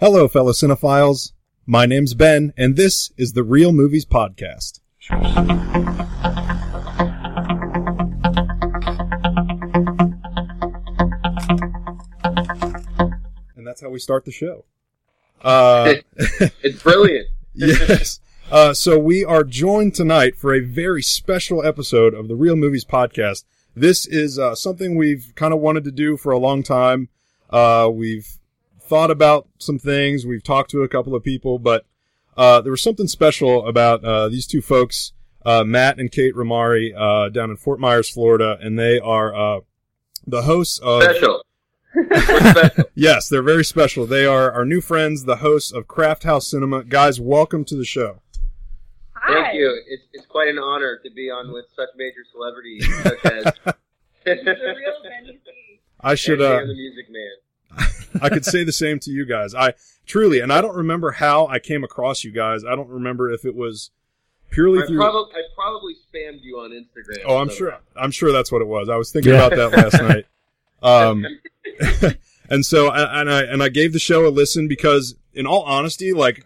Hello, fellow cinephiles. My name's Ben, and this is the Real Movies Podcast. And that's how we start the show. Uh, It's brilliant. yes. Uh, so we are joined tonight for a very special episode of the Real Movies Podcast. This is uh, something we've kind of wanted to do for a long time. Uh, we've thought about some things. We've talked to a couple of people, but uh, there was something special about uh, these two folks, uh, Matt and Kate Ramari, uh, down in Fort Myers, Florida, and they are uh, the hosts of. Special. Special. Yes, they're very special. They are our new friends, the hosts of Crafthouse Cinema. Guys, welcome to the show. Hi. Thank you. It's, it's quite an honor to be on with such major celebrities such as The real Benny C. I should, Eddie uh, the Music Man. I could say the same to you guys. I truly, and I don't remember how I came across you guys. I don't remember if it was purely I, through. probably I probably spammed you on Instagram. oh, I'm so- sure. I'm sure that's what it was. I was thinking Yeah. about that last night. Um, and so, and I and I gave the show a listen because, in all honesty, like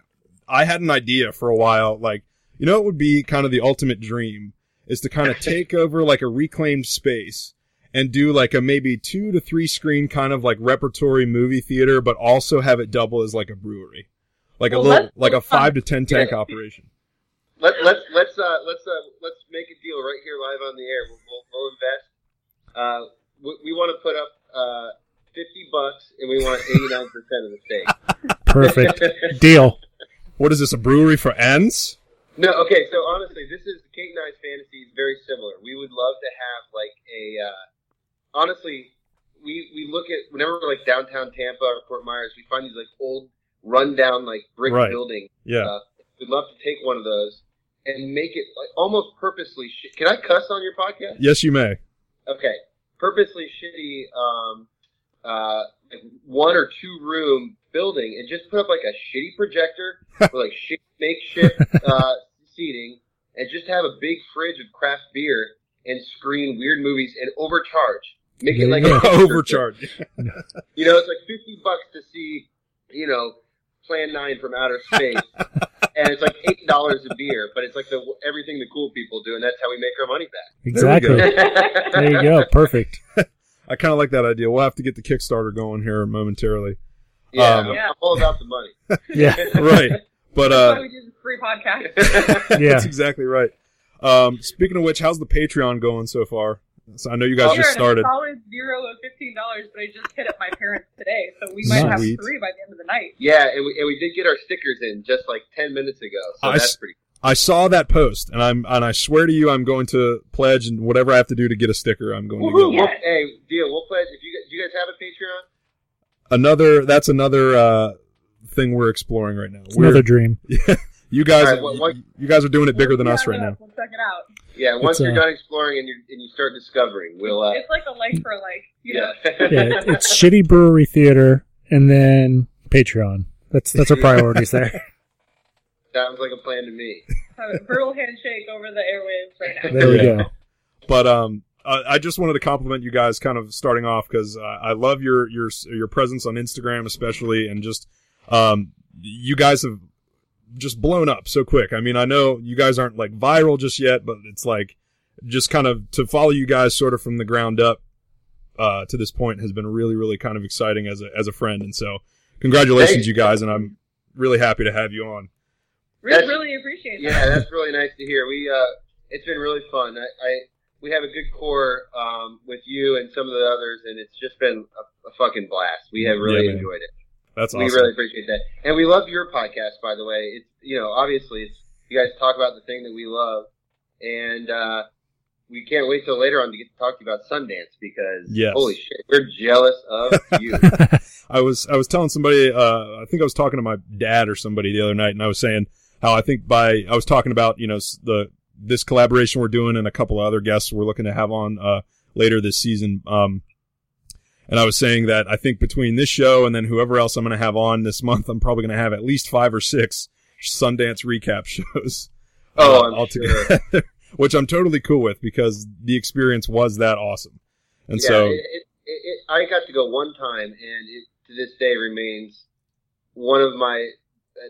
I had an idea for a while. Like, you know, it would be kind of the ultimate dream is to kind of take over like a reclaimed space and do like a maybe two to three screen kind of like repertory movie theater, but also have it double as like a brewery, like a little like a five to ten tank yeah. operation. Let, let's let's uh let's uh let's make a deal right here live on the air. We'll we'll, we'll invest. Uh, we, we want to put up uh fifty bucks, and we want eighty nine percent of the stake. Perfect. Deal. What is this? A brewery for ends? No, okay. So honestly, this is Kate and I's fantasy is very similar. We would love to have like a. Uh, honestly, we we look at whenever we're like downtown Tampa or Fort Myers, we find these like old, rundown like brick Right. buildings. Yeah. Uh, we'd love to take one of those and make it like almost purposely. Sh- Can I cuss on your podcast? yes, you may. Okay, purposely shitty. Um, uh, like one or two room building and just put up like a shitty projector with like shit makeshift uh, seating and just have a big fridge of craft beer and screen weird movies and overcharge. Make it like you a go. Overcharge. You know, it's like fifty bucks to see, you know, Plan Nine from outer space, and it's like eight dollars a beer. But it's like the everything the cool people do, and that's how we make our money back. Exactly. back. There you go. Perfect. I kind of like that idea. We'll have to get the Kickstarter going here momentarily. yeah, Um, I'm, I'm all about the money. Yeah. Right. But That's why uh, we do this free podcast. Yeah. that's exactly right. Um, speaking of which, how's the Patreon going so far? So I know you guys Sure, just and started. It's always zero of fifteen dollars, but I just hit up my parents today, so we might have three by the end of the night. Yeah, and we, and we did get our stickers in just like ten minutes ago, so I that's s- pretty. I saw that post, and I'm and I swear to you, I'm going to pledge and whatever I have to do to get a sticker, I'm going to Woohoo! get. We'll, hey, deal. We'll pledge. If you do you guys have a Patreon? Another that's another uh, thing we're exploring right now. It's We're, another dream. you guys, All right, what- what- you guys are doing it bigger than us right it now. We'll check it out. Yeah, once It's, you're uh, done exploring and you and you start discovering, we'll. Uh, It's like a like for a like. You know? yeah. Yeah. It's shitty brewery theater and then Patreon. That's that's our priorities there. Sounds like a plan to me. Have a verbal handshake over the airwaves right now. There we go. But um, I I just wanted to compliment you guys, kind of starting off because uh, I love your your your presence on Instagram, especially, and just um, you guys have just blown up so quick. I mean, I know you guys aren't like viral just yet, but it's like just kind of to follow you guys sort of from the ground up uh, to this point has been really really kind of exciting as a as a friend, and so congratulations, Thanks. you guys, and I'm really happy to have you on. Really, really appreciate that. Yeah, that's really nice to hear. We uh, it's been really fun. I, I we have a good core um, with you and some of the others, and it's just been a, a fucking blast. We have really Yeah, enjoyed it. That's awesome. We really appreciate that, and we love your podcast. By the way, it's you know obviously it's you guys talk about the thing that we love, and uh, we can't wait till later on to get to talk to you about Sundance because Yes. holy shit, we're jealous of you. I was I was telling somebody uh I think I was talking to my dad or somebody the other night and I was saying how I think by I was talking about you know the this collaboration we're doing and a couple of other guests we're looking to have on uh later this season um and I was saying that I think between this show and then whoever else I'm going to have on this month I'm probably going to have at least 5 or 6 Sundance recap shows Oh, uh, I'm altogether which I'm totally cool with because the experience was that awesome and yeah, so it, it, it, it, I got to go one time, and it to this day remains one of my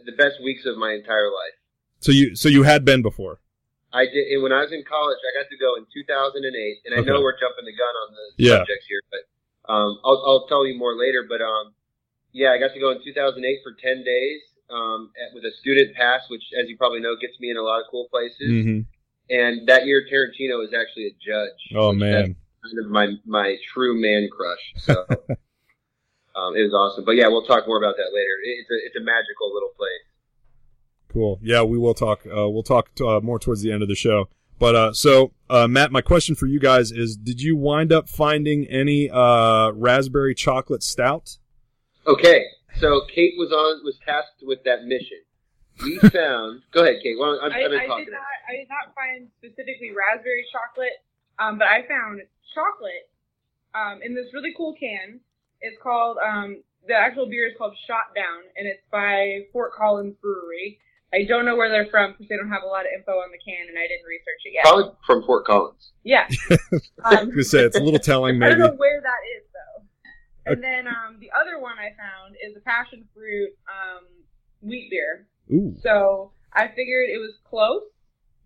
the best weeks of my entire life. So you so you had been before. I did and when I was in college. I got to go in 2008, and I Okay. know we're jumping the gun on the Yeah. subjects here, but um, I'll, I'll tell you more later. But um, yeah, I got to go in 2008 for 10 days um, at, with a student pass, which, as you probably know, gets me in a lot of cool places. hmm And that year, Tarantino was actually a judge. Oh man. kind of my my true man crush. So um, it was awesome. But yeah, we'll talk more about that later. It's a it's a magical little place. Cool. Yeah, we will talk. Uh, we'll talk uh, more towards the end of the show. But uh, so, uh, Matt, my question for you guys is: Did you wind up finding any uh, raspberry chocolate stout? Okay, so Kate was on was tasked with that mission. We found. go ahead, Kate. Well, I'm, I, I've been I talking. did not. I did not find specifically raspberry chocolate, um, but I found chocolate um, in this really cool can. It's called um, the actual beer is called Shot Down, and it's by Fort Collins Brewery. I don't know where they're from because they don't have a lot of info on the can, and I didn't research it yet. Probably from Fort Collins. Yeah. I Um, was gonna say it's a little telling, I don't know where that is though. And then um, the other one I found is a passion fruit um, wheat beer. Ooh, So I figured it was close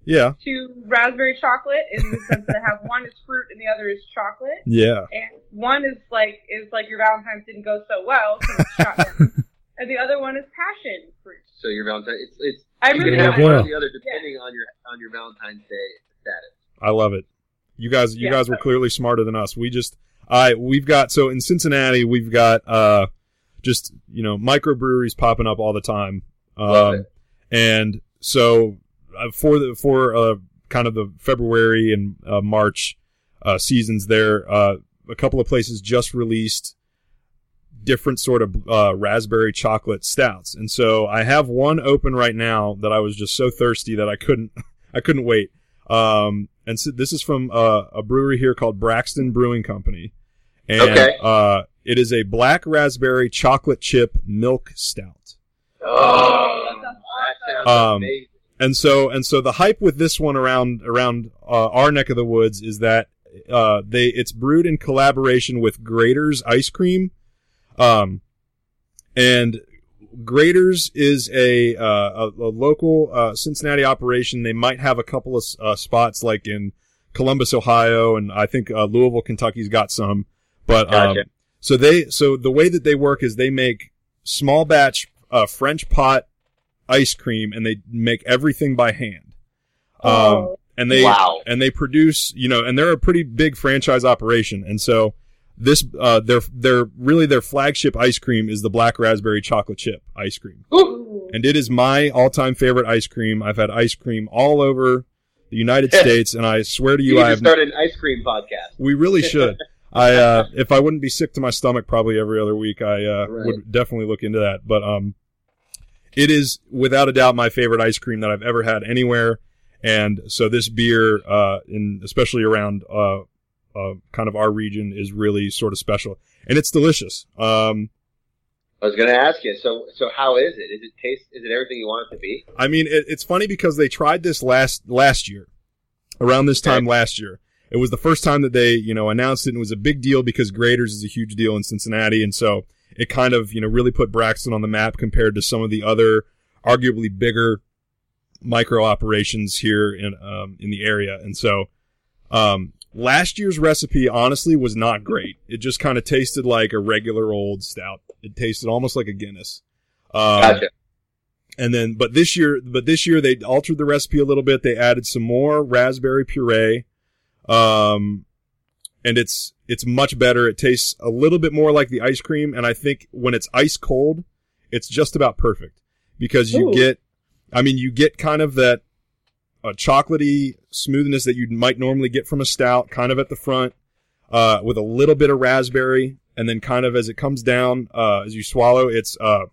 yeah, to raspberry chocolate in the sense that I have one is fruit and the other is chocolate, yeah. and one is like is like your Valentine's didn't go so well, so it's shot down. and the other one is passion fruit. So your Valentine, it's it's I you really can have one or the other depending on your on your Valentine's Day status. I love it. You guys, you Yeah. guys were clearly smarter than us. We just, I, we've got so in Cincinnati, we've got uh, just you know microbreweries popping up all the time. Love Um, it. and so uh, for the for uh, kind of the February and uh, March uh, seasons, there uh, a couple of places just released different sort of uh, raspberry chocolate stouts, and so I have one open right now that I was just so thirsty that I couldn't I couldn't wait. Um, and so this is from uh, a brewery here called Braxton Brewing Company, and Okay. uh, it is a black raspberry chocolate chip milk stout. Oh, that sounds Um, amazing. and so and so the hype with this one around around uh, our neck of the woods is that uh, they it's brewed in collaboration with Graeter's Ice Cream, um, and Graeter's is a uh, a, a local uh, Cincinnati operation. They might have a couple of uh, spots like in Columbus, Ohio, and I think uh, Louisville, Kentucky's got some. But um, so they so the way that they work is they make small batch uh, French pot ice cream and they make everything by hand. Um, Oh. and they Wow. and they produce, you know, and they're a pretty big franchise operation. And so this uh their their really their flagship ice cream is the black raspberry chocolate chip ice cream. Ooh. And it is my all-time favorite ice cream. I've had ice cream all over the United States and I swear to You you, I have start an ice cream podcast. we really should. I uh if I wouldn't be sick to my stomach probably every other week, I uh Right. would definitely look into that. But um it is without a doubt my favorite ice cream that I've ever had anywhere. And so this beer uh in especially around uh uh kind of our region is really sort of special. And it's delicious. Um I was going to ask you. So so how is it? Is it taste? Is it everything you want it to be? I mean, it, it's funny because they tried this last last year, around this time Okay. last year. It was the first time that they, you know, announced it, and it was a big deal because Graeter's is a huge deal in Cincinnati, and so it kind of, you know, really put Braxton on the map compared to some of the other, arguably bigger micro operations here in um, in the area, and so um, last year's recipe honestly was not great. It just kind of tasted like a regular old stout. It tasted almost like a Guinness. Um, Gotcha. and then, but this year, but this year they altered the recipe a little bit. They added some more raspberry puree. Um, and it's, it's much better. It tastes a little bit more like the ice cream. And I think when it's ice cold, it's just about perfect because you Ooh. get, I mean, you get kind of that, uh, chocolatey smoothness that you might normally get from a stout kind of at the front, uh, with a little bit of raspberry. And then kind of as it comes down, uh, as you swallow, it's, uh,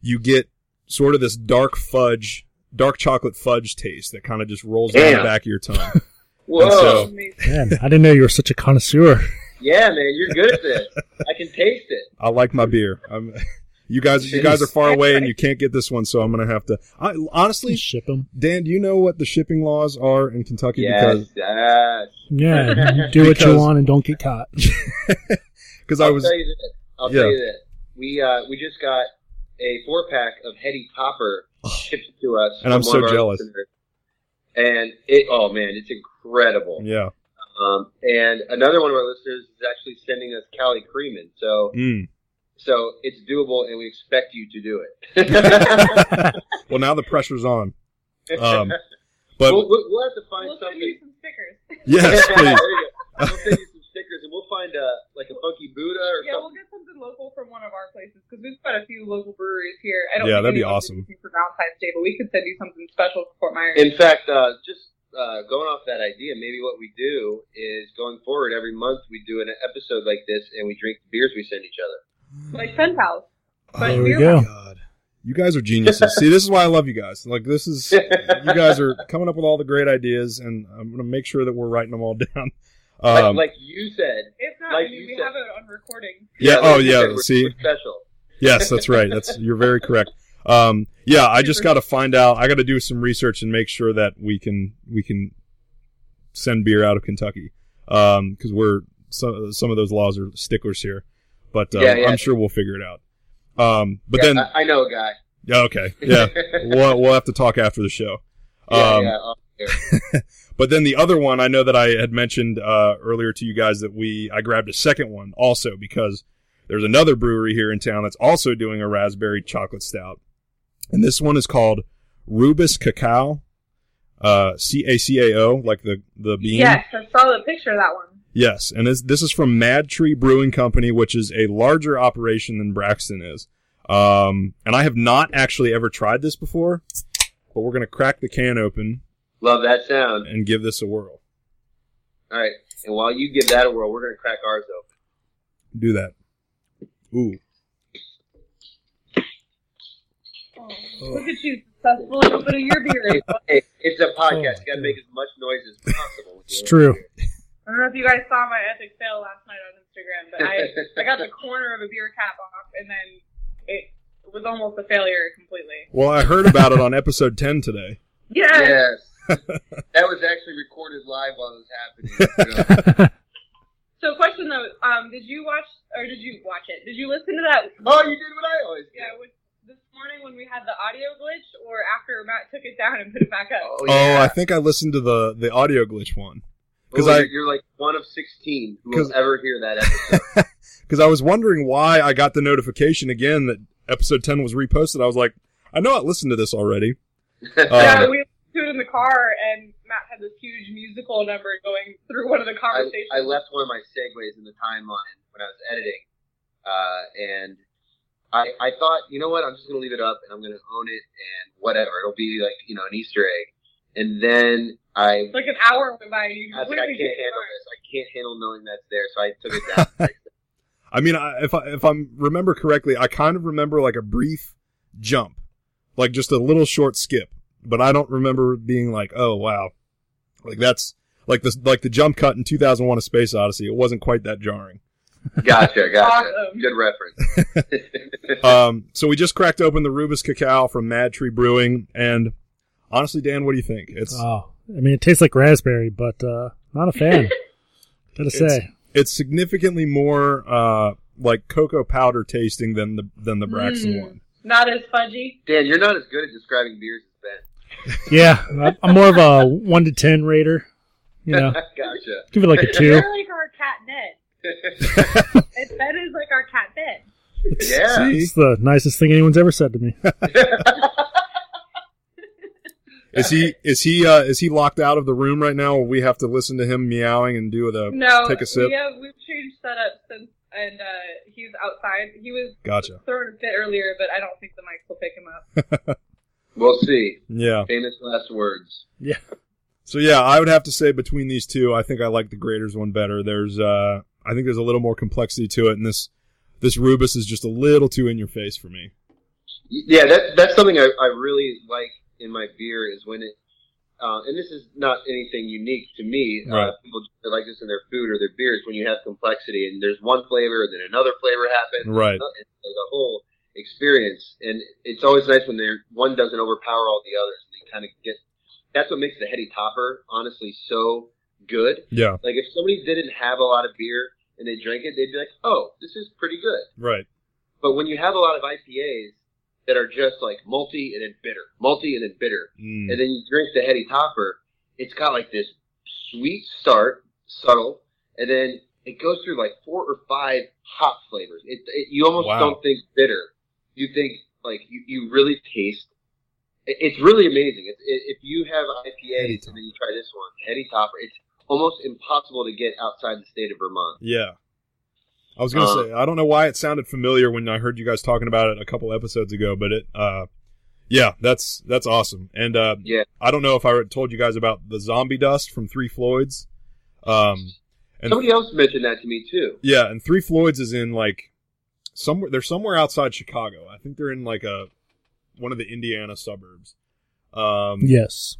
you get sort of this dark fudge, dark chocolate fudge taste that kind of just rolls down the back of your tongue. Whoa. so- Man, I didn't know you were such a connoisseur. yeah, man, you're good at this. I can taste it. I like my beer. I'm, you guys, you guys are far away and you can't get this one, so I'm gonna have to. I, honestly, Ship them. Dan, do you know what the shipping laws are in Kentucky? Yes, yes. Yeah, do what you want and don't get caught. Because because I I'll was tell you this. I'll Yeah. tell you this. We uh, we just got a four pack of Heady Topper shipped to us, And I'm so jealous. listeners. And it, oh man, it's incredible. Yeah. Um, and another one of our listeners is actually sending us Cali Creamin. So, Mm. So it's doable, and we expect you to do it. Well, now the pressure's on. Um, But we'll, we'll, we'll have to find We'll send something. you some stickers. yes, There please. you go. We'll send you some stickers, and we'll find a like a funky Buddha or something. Yeah, we'll get something local from one of our places because we've got a few local breweries here. I don't Yeah, that'd be awesome. for Valentine's Day, but we could send you something special for Fort Myers. In fact, uh, just uh, going off that idea, maybe what we do is going forward every month we do an episode like this, and we drink the beers we send each other. Like pen pals. But There we go. God. You guys are geniuses. See, this is why I love you guys. Like this is you guys are coming up with all the great ideas, and I'm gonna make sure that we're writing them all down. Like, Um, like you said. If not, Like I you we said. have it on recording. yeah. like Oh yeah. said, we're, See. we're special. Yes, that's right. That's you're very correct. Um, yeah, I just got to find out. I got to do some research and make sure that we can we can send beer out of Kentucky because we're some some of those laws are sticklers here. But um, Yeah, yeah. I'm sure we'll figure it out. Um, but Yeah, then I, I know a guy. yeah, okay, yeah, we'll we'll have to talk after the show. yeah, Um, yeah, yeah. But then the other one, I know that I had mentioned uh, earlier to you guys that we I grabbed a second one also because there's another brewery here in town that's also doing a raspberry chocolate stout, and this one is called Rubus Cacao, uh, C A C A O, like the the bean. Yes, I saw the picture of that one. Yes, and this this is from MadTree Brewing Company, which is a larger operation than Braxton is. Um, and I have not actually ever tried this before, but we're gonna crack the can open Love that sound. and give this a whirl. All right. And while you give that a whirl, we're going to crack ours open. Do that. Ooh. Look at you successfully opening your beer. Hey, it's a podcast. Oh, you got to make as much noise as possible. It's true. I don't know if you guys saw my epic fail last night on Instagram, but I, I got the corner of a beer cap off, and then it was almost a failure completely. Well, I heard about it on episode 10 today. Yeah. Yes. that was actually recorded live while it was happening. So, question though, um, did you watch or did you watch it? Did you listen to that? oh, you did what I always do. Yeah, with, this morning when we had the audio glitch, or after Matt took it down and put it back up? Oh, Oh. I think I listened to the, the audio glitch one. 'Cause Oh, I- you're, you're like one of 16 who 'Cause- will ever hear that episode. Because I was wondering why I got the notification again that episode 10 was reposted. I was like, I know I listened to this already. yeah, Um, we listened it in the car, and Matt had this huge musical number going through one of the I. I left one of my segues in the timeline when I was editing, uh, and I, I thought, you know what, I'm just gonna leave it up and I'm gonna own it and whatever. It'll be like you know an Easter egg. And then I, like an hour went by, you I was like, I can't handle this. I can't handle knowing that's there, so I took it down. I mean, I, if I, if I remember correctly, I kind of remember like a brief jump, like just a little short skip, but I don't remember being like, oh wow, like that's like the like the jump cut in 2001: A Space Odyssey. It wasn't quite that jarring. gotcha, gotcha. Awesome. Good reference. Um, so we just cracked open the Rubus Cacao from MadTree Brewing, and honestly, Dan, what do you think? It's Oh, I mean, it tastes like raspberry, but uh, not a fan. Gotta It's- say, it's significantly more uh like cocoa powder tasting than the than the Braxton Mm. one. Not as fudgy. Dan, you're not as good at describing beers as Ben. yeah, I- I'm more of a one to ten rater. You know, gotcha. give it like a two. You're like our cat Ned. it's Ben is like our cat Ben. yeah. It's the nicest thing anyone's ever said to me. Is he is he uh is he locked out of the room right now? Or we have to listen to him meowing and do the No, take a sip. we have we've changed setup since, and uh, he's outside. He was Gotcha. throwing a fit earlier, but I don't think the mics will pick him up. we'll see. Yeah. Famous last words. Yeah. So yeah, I would have to say between these two, I think I like the Graeter's one better. There's uh I think there's a little more complexity to it, and this this Rubus is just a little too in your face for me. Yeah, that that's something I, I really like in my beer is when it, uh, and this is not anything unique to me. Right. Uh, people like this in their food or their beers when you have complexity and there's one flavor and then another flavor happens. Right. It's like a whole experience, and it's always nice when there one doesn't overpower all the others. And they kind of get. That's what makes the heady topper honestly so good. Yeah. Like if somebody didn't have a lot of beer and they drank it, they'd be like, "Oh, this is pretty good." Right. But when you have a lot of IPAs that are just like multi and then bitter, multi and then bitter, Mm. and then you drink the heady topper. It's got like this sweet start, subtle, and then it goes through like four or five hop flavors. It, it you almost Wow. don't think bitter. You think like you, you really taste. it- It's really amazing. It's, it, if you have IPAs and then you try this one, heady topper, it's almost impossible to get outside the state of Vermont. Yeah. I was gonna Uh, say I don't know why it sounded familiar when I heard you guys talking about it a couple episodes ago, but it uh yeah, that's that's awesome. And uh Yeah. I don't know if I told you guys about the zombie dust from Three Floyds. Um and Somebody else mentioned that to me too. yeah, and Three Floyds is in like somewhere they're somewhere outside Chicago. I think they're in like a one of the Indiana suburbs. Um Yes.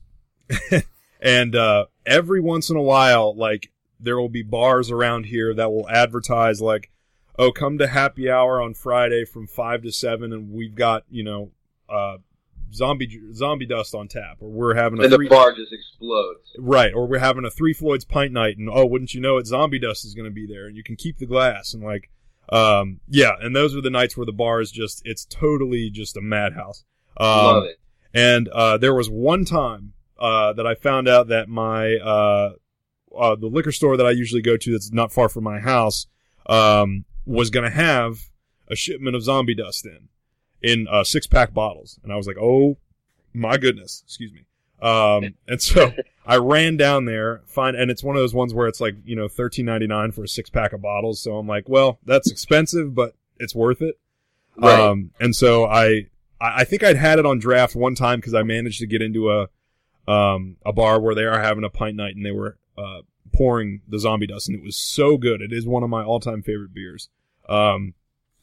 and uh, every once in a while, like there will be bars around here that will advertise like, "Oh, come to happy hour on Friday from five to seven, and we've got you know, uh, zombie zombie dust on tap, or we're having a And the three bar just explodes. right, or we're having a Three Floyds pint night, and oh, wouldn't you know it, zombie dust is going to be there, and you can keep the glass, and like, um, yeah, and those are the nights where the bar is just it's totally just a madhouse. Um, Love it. and uh, there was one time uh, that I found out that my uh, uh, the liquor store that I usually go to that's not far from my house um, was going to have a shipment of zombie dust in in uh, six pack bottles, and I was like, oh my goodness, excuse me. Um, and so I ran down there, find, and it's one of those ones where it's like you know thirteen ninety nine for a six pack of bottles. So I'm like, well, that's expensive, but it's worth it. Right. Um, and so I, I I think I'd had it on draft one time because I managed to get into a, um, a bar where they are having a pint night and they were, uh, pouring the zombie dust and it was so good. It is one of my all time favorite beers. Um,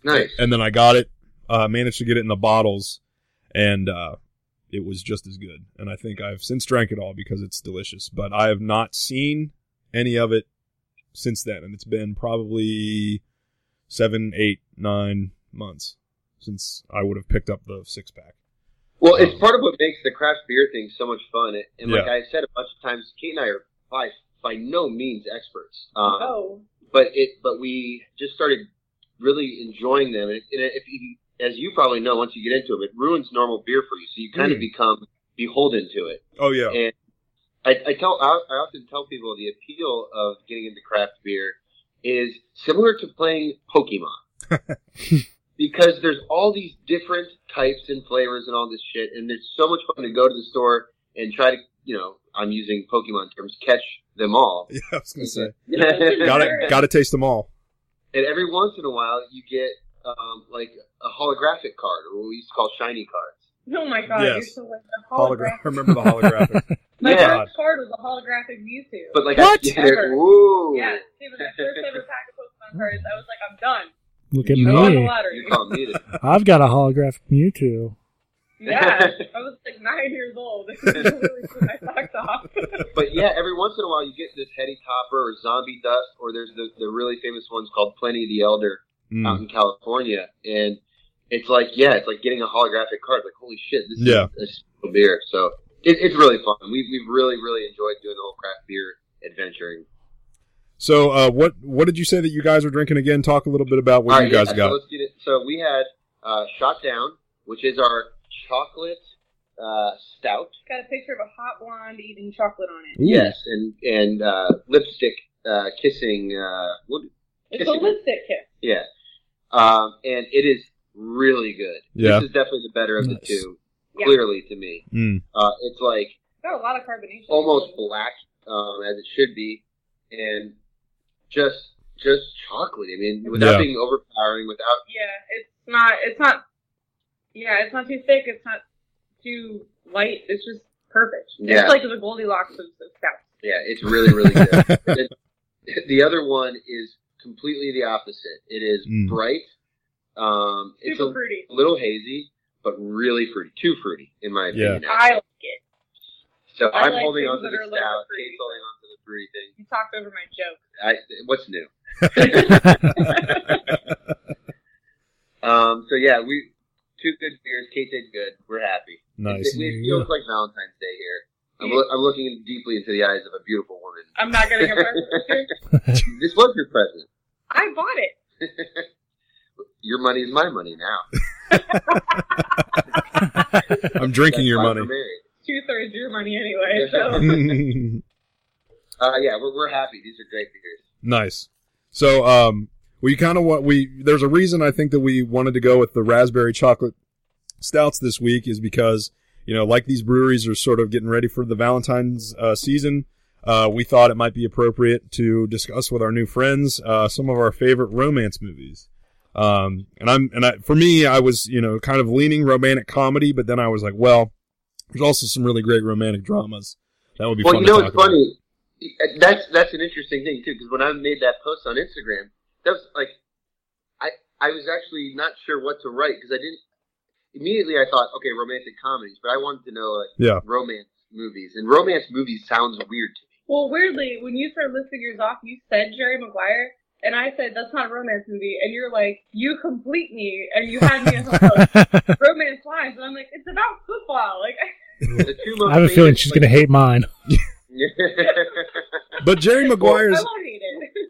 nice. and then I got it, uh, managed to get it in the bottles and, uh, it was just as good. And I think I've since drank it all because it's delicious, but I have not seen any of it since then. And it's been probably seven, eight, nine months since I would have picked up the six pack. Well, it's part of what makes the craft beer thing so much fun. And like Yeah. I said a bunch of times, Kate and I are by by no means experts. Um, Oh, but it but we just started really enjoying them. And, and if you, as you probably know, once you get into them, it ruins normal beer for you. So you kind of Mm. become beholden to it. Oh yeah. And I, I tell I, I often tell people the appeal of getting into craft beer is similar to playing Pokemon. because there's all these different types and flavors and all this shit, and it's so much fun to go to the store and try to, you know, I'm using Pokemon terms, catch them all. Yeah, I was gonna say. and Gotta gotta taste them all. And every once in a while, you get um, like a holographic card, or what we used to call shiny cards. oh my god, Yes. you're so like a Hologram. holographic. Remember the holographic? My Yeah. first card was a holographic Mewtwo. But like, What? I, yeah, they're- ooh, yeah, it was my first ever pack of Pokemon cards. I was like, I'm done. Look at You I won the me. lottery. you call me I've got a holographic Mewtwo. Yeah, I was like nine years old. It really took my off. But yeah, every once in a while you get this heady topper or zombie dust, or there's the, the really famous ones called Pliny the Elder Mm. out in California, and it's like yeah, it's like getting a holographic card. Like holy shit, this Yeah. is a beer. So it, it's really fun. We we've really really enjoyed doing the whole craft beer adventuring. So, uh, what what did you say that you guys are drinking again? Talk a little bit about what All you right, guys yeah, got. So let's get it. So we had uh, Shot Down, which is our chocolate uh, stout. Got a picture of a hot blonde eating chocolate on it. Ooh. Yes, and and uh, lipstick uh, kissing. Uh, what, It's a lipstick kiss. Yeah. Um, and it is really good. Yeah. This is definitely the better of the Nice. two, Yeah. clearly to me. Mm. Uh, it's like It's got a lot of carbonation. almost black, um, as it should be, and just just chocolate. I mean, without Yeah. being overpowering, without Yeah, it's not. It's not. Yeah, it's not too thick. It's not too light. It's just perfect. Yeah. It's like the Goldilocks of, of stouts. yeah, it's really really good. And the other one is completely the opposite. It is Mm. bright. Um, it's a fruity. little hazy, but really fruity. Too fruity, in my Yeah. opinion. I like it. So I I'm like holding things on to the are a stout. fruity. Kate's holding on to the fruity thing. You talked over my joke. I, what's new? um, so yeah, we two good beers. Kate did good. We're happy. Nice. It, it feels like Valentine's Day here. I'm, loo- I'm looking deeply into the eyes of a beautiful woman. I'm not getting a present this was your present. I bought it. Your money is my money now. I'm drinking your That's why money. Two thirds your money anyway. So Uh, yeah, we're, we're happy. These are great beers. nice. So, um, we kind of want we. There's a reason I think that we wanted to go with the raspberry chocolate stouts this week is because you know, like these breweries are sort of getting ready for the Valentine's uh, season. Uh, we thought it might be appropriate to discuss with our new friends uh, some of our favorite romance movies. Um, and I'm and I, for me, I was you know kind of leaning romantic comedy, but then I was like, well, there's also some really great romantic dramas that would be Well, fun you know what's about. funny? That's that's an interesting thing too, because when I made that post on Instagram, that was like, I I was actually not sure what to write because I didn't. Immediately, I thought, okay, romantic comedies, but I wanted to know like Yeah. romance movies, and romance movies sounds weird to me. Well, weirdly, when you started listing yours off, you said Jerry Maguire, and I said that's not a romance movie, and you're like, you complete me, and you had me as a romance lines, and I'm like, it's about football. Like, The two most I have a feeling she's like- going to hate mine. But Jerry Maguire's won't hate it.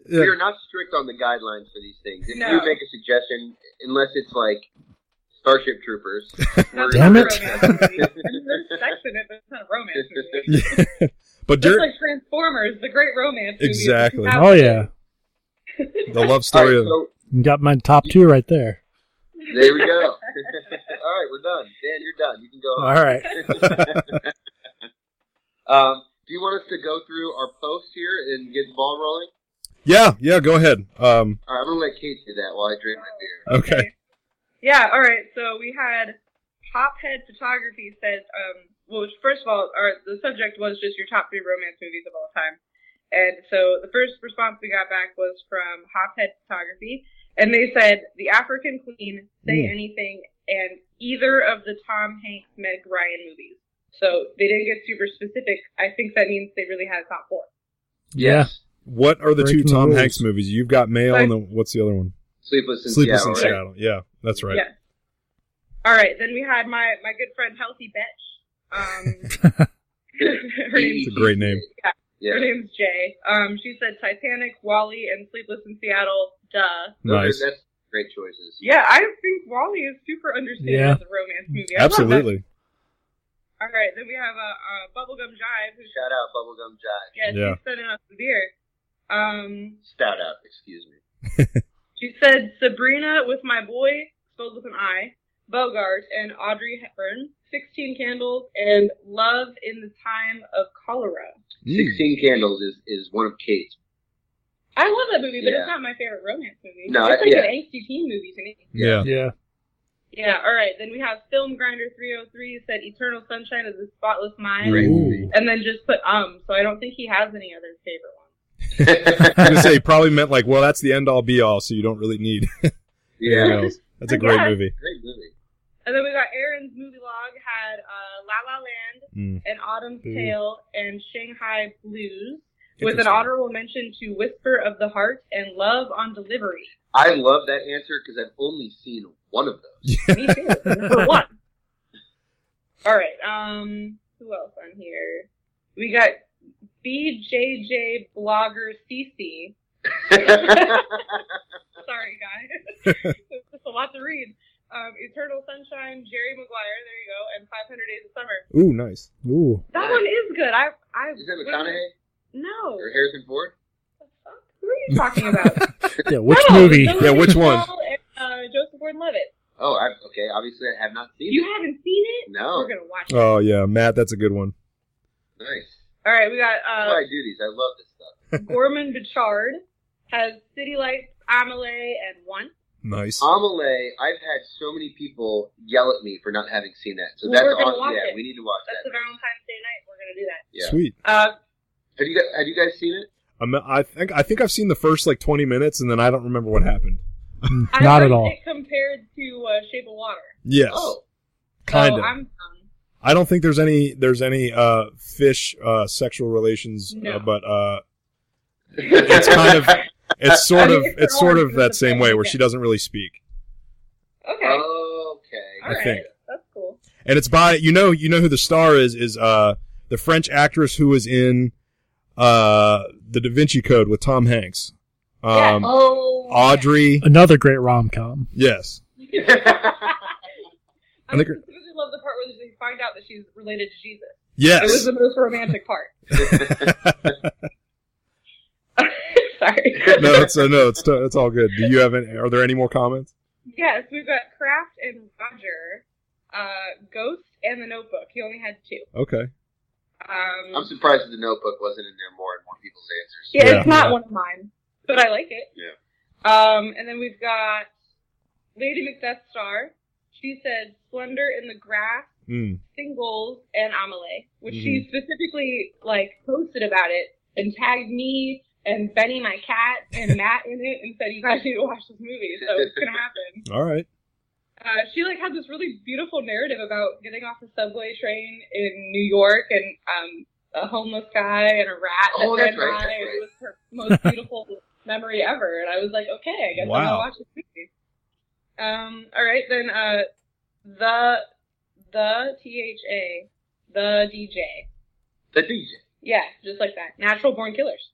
Yeah, we are not strict on the guidelines for these things. If No. you make a suggestion, unless it's like Starship Troopers, Damn it. not a romance movie. There's sex in it, but it's not a romance movie. but Just like Transformers, the great romance movie. Exactly. Oh, yeah. the love story right, of so You got my top two right there. there we go. All right, we're done. Dan, you're done. You can go. All right. Um, do you want us to go through our post here and get the ball rolling? Yeah, yeah. Go ahead. Um, All right, I'm gonna let Kate do that while I drink my beer. okay. Yeah, all right. So we had Hophead Photography said, um, well, first of all, our, the subject was just your top three romance movies of all time. And so the first response we got back was from Hophead Photography, and they said The African Queen, Say Mm. Anything, and either of the Tom Hanks Meg Ryan movies. So they didn't get super specific. I think that means they really had a top four. Yes. What are the two Breaking the Tom rules. Hanks movies? You've got Mail, and then what's the other one? Sleepless in Sleepless Seattle. in right? Seattle. Yeah, that's right. Yeah. All right. Then we had my my good friend Healthy Betch. Um, her name's It's a great name. Yeah. Her name's Jay. Um, she said Titanic, Wall-E, and Sleepless in Seattle. Duh. Nice. that's great choices. Yeah, I think Wall-E is super understated Yeah. as a romance movie. I. Absolutely. All right, then we have a, a Bubblegum Jive who Shout out Bubblegum Jive. yeah, Yeah. she's sending us the beer. Um, Stout out, excuse me. she said Sabrina with my boy, spelled with an I, Bogart, and Audrey Hepburn, 16 Candles, and Love in the Time of Cholera. Mm. Sixteen Candles is, is one of Kate's. I love that movie, but Yeah. it's not my favorite romance movie. No, it's like yeah. an angsty teen movie to me. Yeah. Yeah. Yeah, all right. Then we have Film Grinder 303 said Eternal Sunshine of the Spotless Mind. Ooh. And then just put um, so I don't think he has any other favorite ones. I was gonna say he probably meant like, well, that's the end all be all, so you don't really need anything yeah. else. That's a great movie. Great movie. And then we got Aaron's movie log had uh, La La Land Mm. and Autumn's Ooh. Tale and Shanghai Blues with an honorable mention to Whisper of the Heart and Love on Delivery. I love that answer because I've only seen one of those. Me too. For one. All right. Um, who else on here? We got BJJ blogger CC. Sorry, guys. it's just a lot to read. Um, Eternal Sunshine, Jerry Maguire. There you go, and 500 Days of Summer. Ooh, nice. Ooh. That one is good. I, I. Is that McConaughey No. or Harrison Ford? Who are you talking about? Yeah, which No, movie? Yeah, which one? Deschanel And, uh, Joseph Gordon-Levitt. Oh, I, okay. Obviously, I have not seen You it. You haven't seen it? No. We're gonna watch it. Oh yeah, Matt, that's a good one. Nice. All right, we got uh, why I do these. I love this stuff. Gorman Bechard has City Lights, Amelie, and One. Nice. Amelie, I've had so many people yell at me for not having seen that. So Well, that's we're awesome. watch Yeah, it. we need to watch That's that. That's the Valentine's Day night. We're gonna do that. Yeah. Sweet. Uh, Have you guys, have you guys seen it? I'm, I think I think I've seen the first like 20 minutes, and then I don't remember what happened. Not at all. It compared to uh, Shape of Water. Yes, Oh, kind so of. I'm um, I don't think there's any there's any uh fish uh sexual relations, No. uh, but uh it's kind of it's sort of it's sort of that same way where she doesn't really speak, okay. okay. I right, think. that's cool. and it's by you know you know who the star is is uh the French actress who was in uh the Da Vinci Code with Tom Hanks. Um, oh, Audrey. Another great rom com. Yes. I, I think her- specifically love the part where they find out that she's related to Jesus. Yes. It was the most romantic part. Sorry. no, it's uh, no, it's it's all good. Do you have any? Are there any more comments? Yes, we've got Kraft and Roger, uh, Ghost, and the Notebook. He only had two. Okay. Um, I'm surprised that the Notebook wasn't in there more in more people's answers. yeah, Yeah. it's not Yeah. one of mine, but I like it. Yeah. Um, and then we've got Lady Macbeth Star. She said Splendor in the Grass, Mm. Singles, and Amelie, which Mm-hmm. she specifically like posted about it and tagged me and Benny, my cat, and Matt in it, and said you guys need to watch this movie. So it's gonna happen. All right. Uh, she like had this really beautiful narrative about getting off the subway train in New York and um, a homeless guy and a rat Oh, that that's right, that's and right. It was her most beautiful memory ever, and I was like, okay, I guess I'm gonna watch this movie. Um, all right, then uh, the the T H A the DJ, The DJ. yeah, just like that, Natural Born Killers.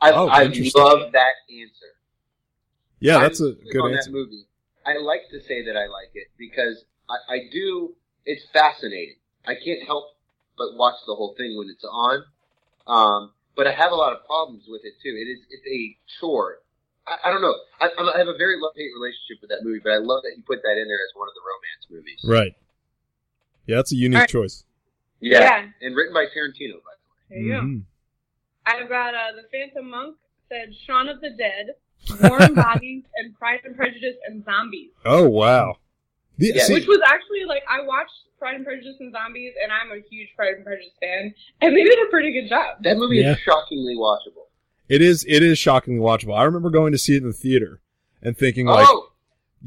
I, Oh, I love that answer. Yeah, I'm that's a big good on answer. That movie. I like to say that I like it because I, I do. It's fascinating. I can't help but watch the whole thing when it's on. Um, but I have a lot of problems with it too. It is it's a chore. I, I don't know. I, I'm- have a very love hate relationship with that movie, but I love that you put that in there as one of the romance movies. Right. Yeah, that's a unique All right. choice. Yeah. Yeah. and written by Tarantino. By the There you go. Mhm. I've got uh, the Phantom Monk said Shaun of the Dead, Warm Bodies, and Pride and Prejudice and Zombies. Oh wow. The- Yeah. see, Which was actually like I watched Pride and Prejudice and Zombies, and I'm a huge Pride and Prejudice fan, and they did a pretty good job. That movie Yeah. is shockingly watchable. It is it is shockingly watchable. I remember going to see it in the theater and thinking like oh,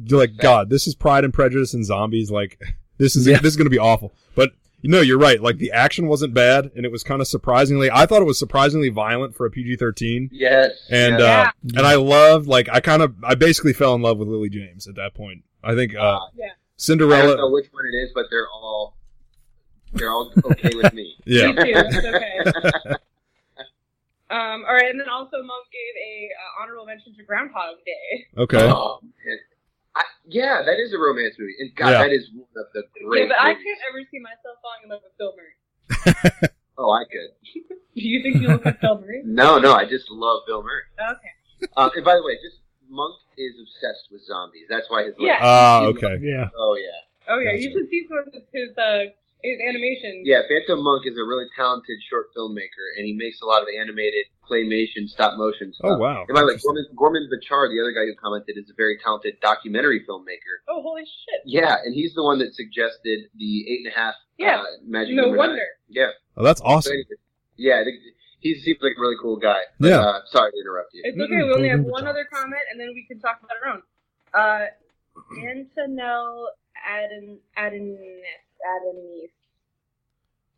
like God, this is Pride and Prejudice and zombies. Like this is Yeah. this is going to be awful. But you know, you're right. Like the action wasn't bad, and it was kind of surprisingly. I thought it was surprisingly violent for a PG-13. yes. And yes. uh, and I loved like I kind of I basically fell in love with Lily James at that point. I think uh, Uh, Yeah. I don't know Cinderella. which one it is, but they're all they're all okay with me. Yeah. Me too. It's okay. um, all right, and then also Monk gave a uh, honorable mention to Groundhog Day. Okay. Oh. I, yeah, that is a romance movie, and God, Yeah. that is one of the great. yeah, but I can't ever see myself falling in love with Bill Murray. Oh, I could. Do you think you look like Bill Murray? No, no, I just love Bill Murray. Okay. Uh, and by the way, just Monk is obsessed with zombies. That's why his Yeah. Ah, okay. Yeah. Oh yeah, Oh yeah, you should see some of his his, uh, his animation. yeah. Phantom Monk is a really talented short filmmaker, and he makes a lot of animated claymation, stop motion stuff. Oh wow. And by the way, Gorman, Gorman Bechard, the other guy who commented, is a very talented documentary filmmaker. Oh holy shit! Yeah, and he's the one that suggested the eight and a half Yeah. uh, Magic No Number Nine. wonder. Yeah. Oh, that's So awesome. anyway, yeah, I he seems like a really cool guy. But, Yeah. Uh, sorry to interrupt you. It's okay. We only have one other comment, and then we can talk about our own. Uh, Antonell Aden Adenis Adenis.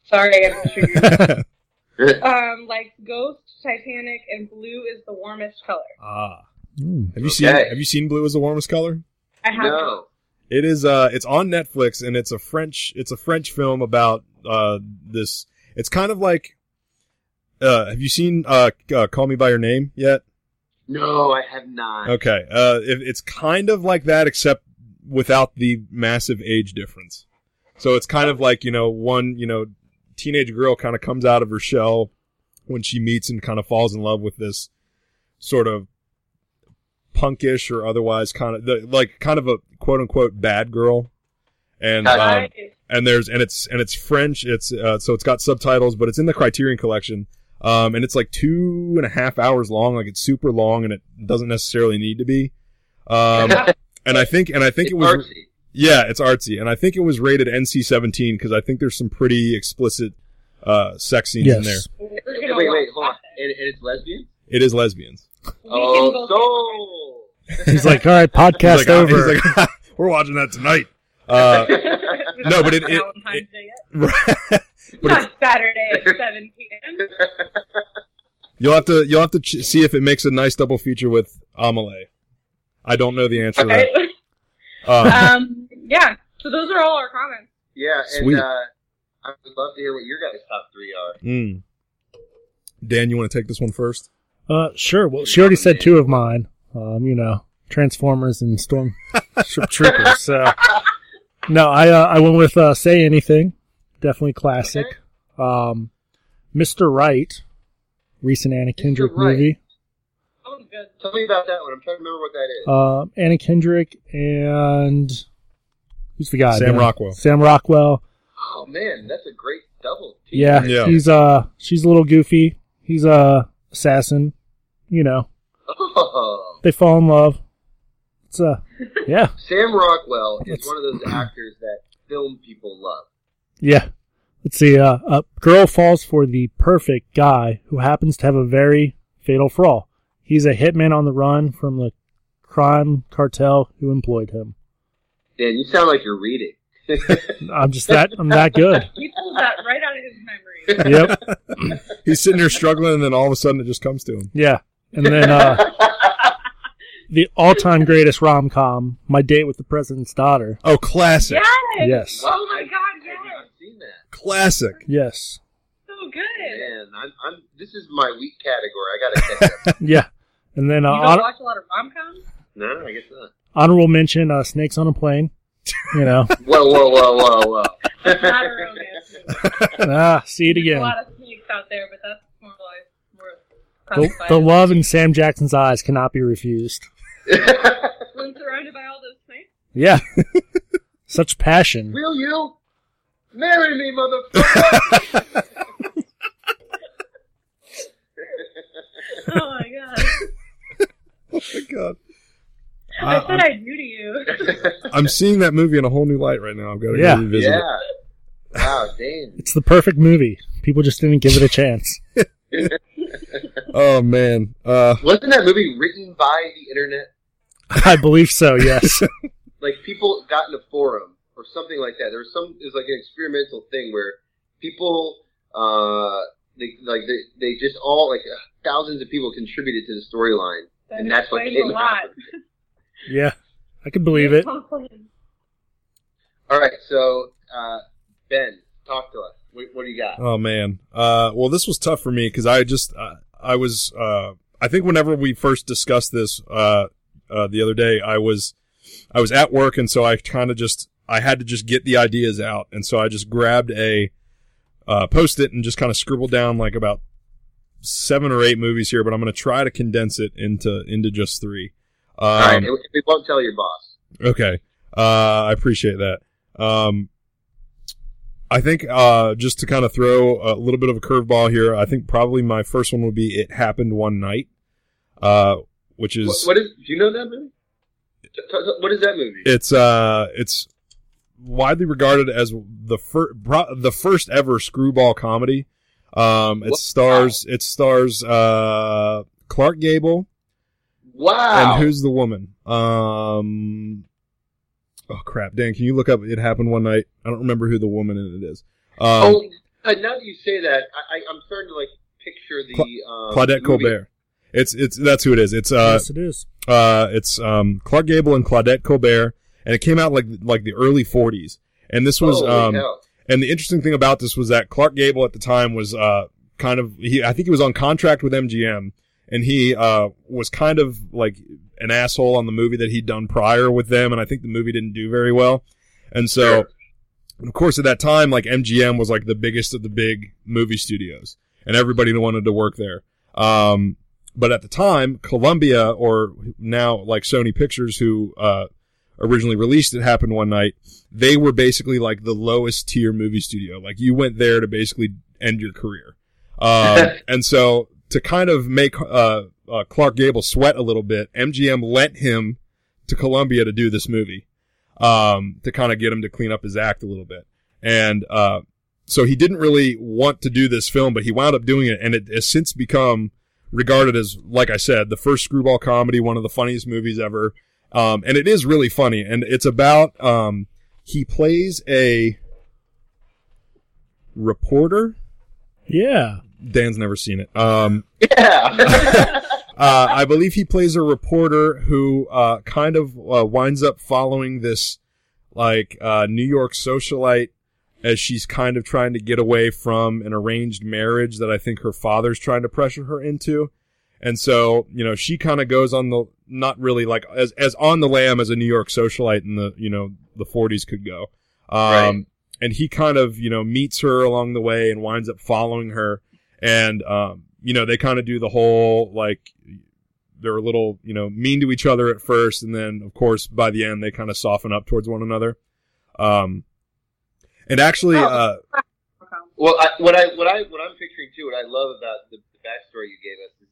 Sorry, I'm not sure you. Um, like Ghost, Titanic, and blue is the warmest color. ah. Mm. Have you seen Have you seen Blue is the warmest color? I have no. It is uh it's on Netflix and it's a French it's a French film about uh this it's kind of like uh have you seen uh, uh Call Me by Your Name yet? No, I have not. Okay. Uh it, it's kind of like that except without the massive age difference. So it's kind of like, you know, one, you know, teenage girl kind of comes out of her shell when she meets and kind of falls in love with this sort of punkish or otherwise kind of the, like kind of a quote unquote bad girl. And um, and there's and it's and it's French. It's uh, so it's got subtitles, but it's in the Criterion Collection. Um, and it's like two and a half hours long. Like it's super long, and it doesn't necessarily need to be. Um, and I think and I think it was artsy. Yeah, it's artsy, and I think it was rated NC-17 because I think there's some pretty explicit uh, sex scenes in there. Yes. Wait, wait, hold on. that. And, and it's lesbian? It is lesbians. Oh, so. He's like, all right, podcast He's like, uh, over. he's like, we're watching that tonight. Uh, No, but have it- it- it- Day it's, Not Saturday at 7 p.m. you'll have to you'll have to ch- see if it makes a nice double feature with Amelie. I don't know the answer to Okay. that. Um, um, yeah. So those are all our comments. yeah, and Sweet. uh, I would love to hear what your guys' top three are. mm. Dan, you want to take this one first? Uh, sure. Well, she already said two of mine. Um, you know, Transformers and Storm Troopers. So, No, I uh, I went with uh, Say Anything. Definitely classic. Um, Mr. Right, recent Anna Kendrick Right. movie. That was good. Tell me about that one. I'm trying to remember what that is. Uh, Anna Kendrick and who's the guy? Sam man? Rockwell. Sam Rockwell. oh man, that's a great double. team. Yeah, Yeah. she's uh she's a little goofy. He's a assassin. You know, Oh. they fall in love. It's uh yeah Sam Rockwell is Let's- one of those actors that film people love. yeah. Let's see. Uh, a girl falls for the perfect guy who happens to have a very fatal flaw. He's a hitman on the run from the crime cartel who employed him. Dan, you sound like you're reading. I'm just that I'm that good. He pulled that right out of his memory. Yep. He's sitting there struggling, and then all of a sudden it just comes to him. Yeah. And then uh the all-time greatest rom-com, My Date with the President's Daughter. Oh, classic, Yes. Yes. Oh my God, I've yes. seen that. classic. Yes. So good. Man, I'm, I'm. This is my weak category. I gotta catch up. Yeah. And then uh, You don't hon- watch a lot of rom coms? no, I guess not. Honorable mention uh, Snakes on a Plane. You know. Whoa, whoa, whoa, whoa, whoa. Not a romance. movie. ah, see it There's again. a lot of snakes out there, but that's more like more The, classified the love in Sam Jackson's eyes cannot be refused. When surrounded by all those snakes. Yeah. Such passion. Will you marry me, motherfucker? Oh my god. Oh my god. I I, said I knew to you. I'm seeing that movie in a whole new light right now. I've got to Yeah. go revisit it. yeah. Wow, damn. It's the perfect movie. People just didn't give it a chance. Oh man. Uh, Wasn't that movie written by the internet? I believe so, yes. Like people got in a forum or something like that. There was some. It was like an experimental thing where people, uh, they like they, they just all like uh, thousands of people contributed to the storyline, and that's what came a lot. out. Yeah. I can believe it. All right, so uh, Ben, talk to us. What, what do you got? Oh man. Uh, well, this was tough for me because I just uh, I was uh, I think whenever we first discussed this uh, uh, the other day, I was I was at work and so I kind of just I had to just get the ideas out and so I just grabbed a uh, post it and just kind of scribbled down like about seven or eight movies here, but I'm going to try to condense it into into just three. Um, All right, we we won't tell your boss. Okay. Uh, I appreciate that. Um, I think, uh, just to kind of throw a little bit of a curveball here, I think probably my first one would be It Happened One Night, uh, which is, What, what is? Do you know that movie? What is that movie? it's, uh, it's widely regarded as the first, the first ever screwball comedy. Um, it Wow. stars, it stars, uh, Clark Gable, wow. and who's the woman? Um, oh crap, Dan, can you look up "It Happened One Night"? I don't remember who the woman in it is. Um, oh, uh, now that you say that, I, I, I'm starting to like picture the um, Claudette movie. Colbert. It's it's that's who it is. It's uh yes, it is. uh it's um Clark Gable and Claudette Colbert, and it came out like like the early '40s. And this was Holy um hell. and the interesting thing about this was that Clark Gable at the time was uh kind of he I think he was on contract with MGM and he uh was kind of like an asshole on the movie that he'd done prior with them and I think the movie didn't do very well. And so Sure. of course at that time like MGM was like the biggest of the big movie studios and everybody wanted to work there. Um but at the time Columbia or now like Sony Pictures who uh originally released it happened one night they were basically like the lowest tier movie studio. Like you went there to basically end your career. Um, and so to kind of make, uh, uh, Clark Gable sweat a little bit, MGM lent him to Columbia to do this movie, um, to kind of get him to clean up his act a little bit. And, uh, so he didn't really want to do this film, but he wound up doing it and it has since become regarded as, like I said, the first screwball comedy, one of the funniest movies ever. Um, and it is really funny and it's about, um, he plays a reporter. Yeah. Dan's never seen it. Um, Yeah. uh, I believe he plays a reporter who uh, kind of uh, winds up following this like uh, New York socialite as she's kind of trying to get away from an arranged marriage that I think her father's trying to pressure her into. And so, you know, she kind of goes on the, not really like as, as on the lam as a New York socialite in the, you know, the 40s could go. Um, Right. and he kind of, you know, meets her along the way and winds up following her. And, um, you know, they kind of do the whole, like, they're a little, you know, mean to each other at first. And then, of course, by the end, they kind of soften up towards one another. Um, and actually, Oh. uh, Well, I, what I what I what I'm picturing too, what I love about the, the backstory you gave us is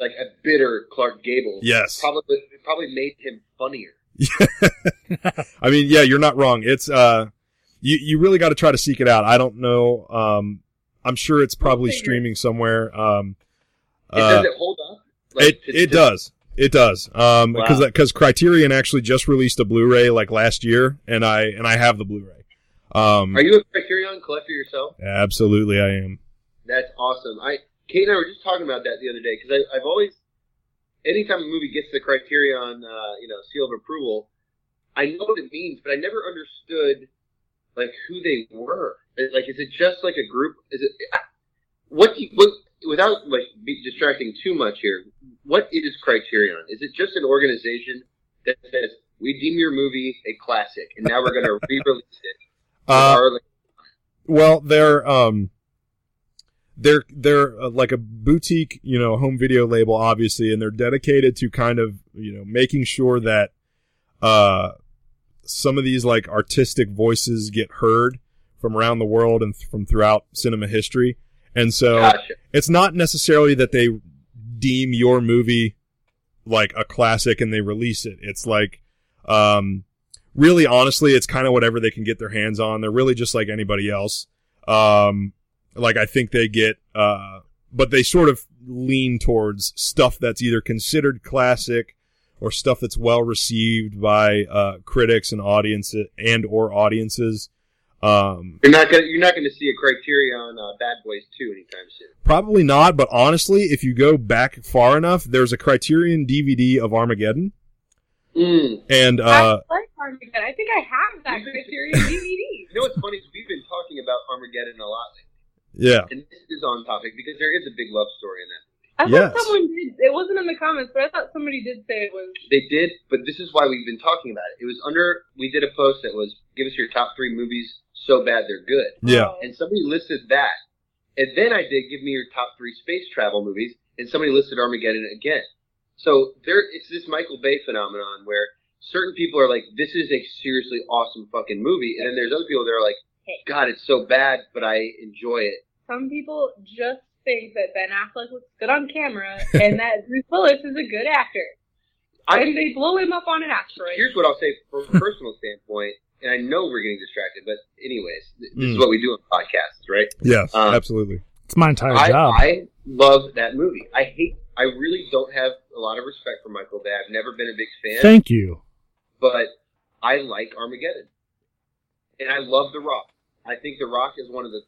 like a bitter Clark Gable. yes. Probably it probably made him funnier. I mean, yeah, you're not wrong. It's, uh, you, you really got to try to seek it out. I don't know. Um, I'm sure it's probably streaming somewhere. Um, It, uh, does it hold up? Like, it, it to- does. It does. Um, Wow. because, because Criterion actually just released a Blu-ray like last year and I, and I have the Blu-ray. Um, Are you a Criterion collector yourself? absolutely I am. That's awesome. I Kate and I were just talking about that the other day because I've always, anytime a movie gets the Criterion, uh, you know, seal of approval, I know what it means, but I never understood like who they were. Like, is it just like a group? Is it what? Do you, what without like be distracting too much here? What is Criterion? Is it just an organization that says we deem your movie a classic, and now we're going to re-release it? Uh, our, Well, they're um, they're they're uh, like a boutique, you know, home video label, obviously, and they're dedicated to kind of you know making sure that uh, some of these like artistic voices get heard from around the world and th- from throughout cinema history. And so gotcha. it's not necessarily that they deem your movie like a classic and they release it. It's like, um, really honestly, it's kind of whatever they can get their hands on. They're really just like anybody else. Um, like I think they get, uh, but they sort of lean towards stuff that's either considered classic or stuff that's well received by, uh, critics and audiences and or audiences. Um, You're not gonna you're not gonna see a Criterion uh, Bad Boys two anytime soon. Probably not, but honestly, if you go back far enough, there's a Criterion DVD of Armageddon, Mm. and uh, I like Armageddon. I think I have that Criterion DVD. You know what's funny is we've been talking about Armageddon a lot, yeah, and this is on topic because there is a big love story in that. I Yes. thought someone did. It wasn't in the comments, but I thought somebody did say it was. They did, but this is why we've been talking about it. It was under we did a post that was give us your top three movies so bad they're good, yeah, Oh. and somebody listed that, and then I did give me your top three space travel movies, and somebody listed Armageddon again. So there, it's this Michael Bay phenomenon where certain people are like, "This is a seriously awesome fucking movie," and then there's other people that are like, "God, it's so bad, but I enjoy it." Some people just think that Ben Affleck looks good on camera and that Bruce Willis is a good actor. I and they blow him up on an asteroid. Here's what I'll say from a personal standpoint, and I know we're getting distracted, but anyways, th- this is Mm. what we do on podcasts, right? yes, Um, absolutely. It's my entire I, job. I love that movie. I hate. I really don't have a lot of respect for Michael Bay. I've never been a big fan, Thank you. but I like Armageddon, and I love The Rock. I think The Rock is one of the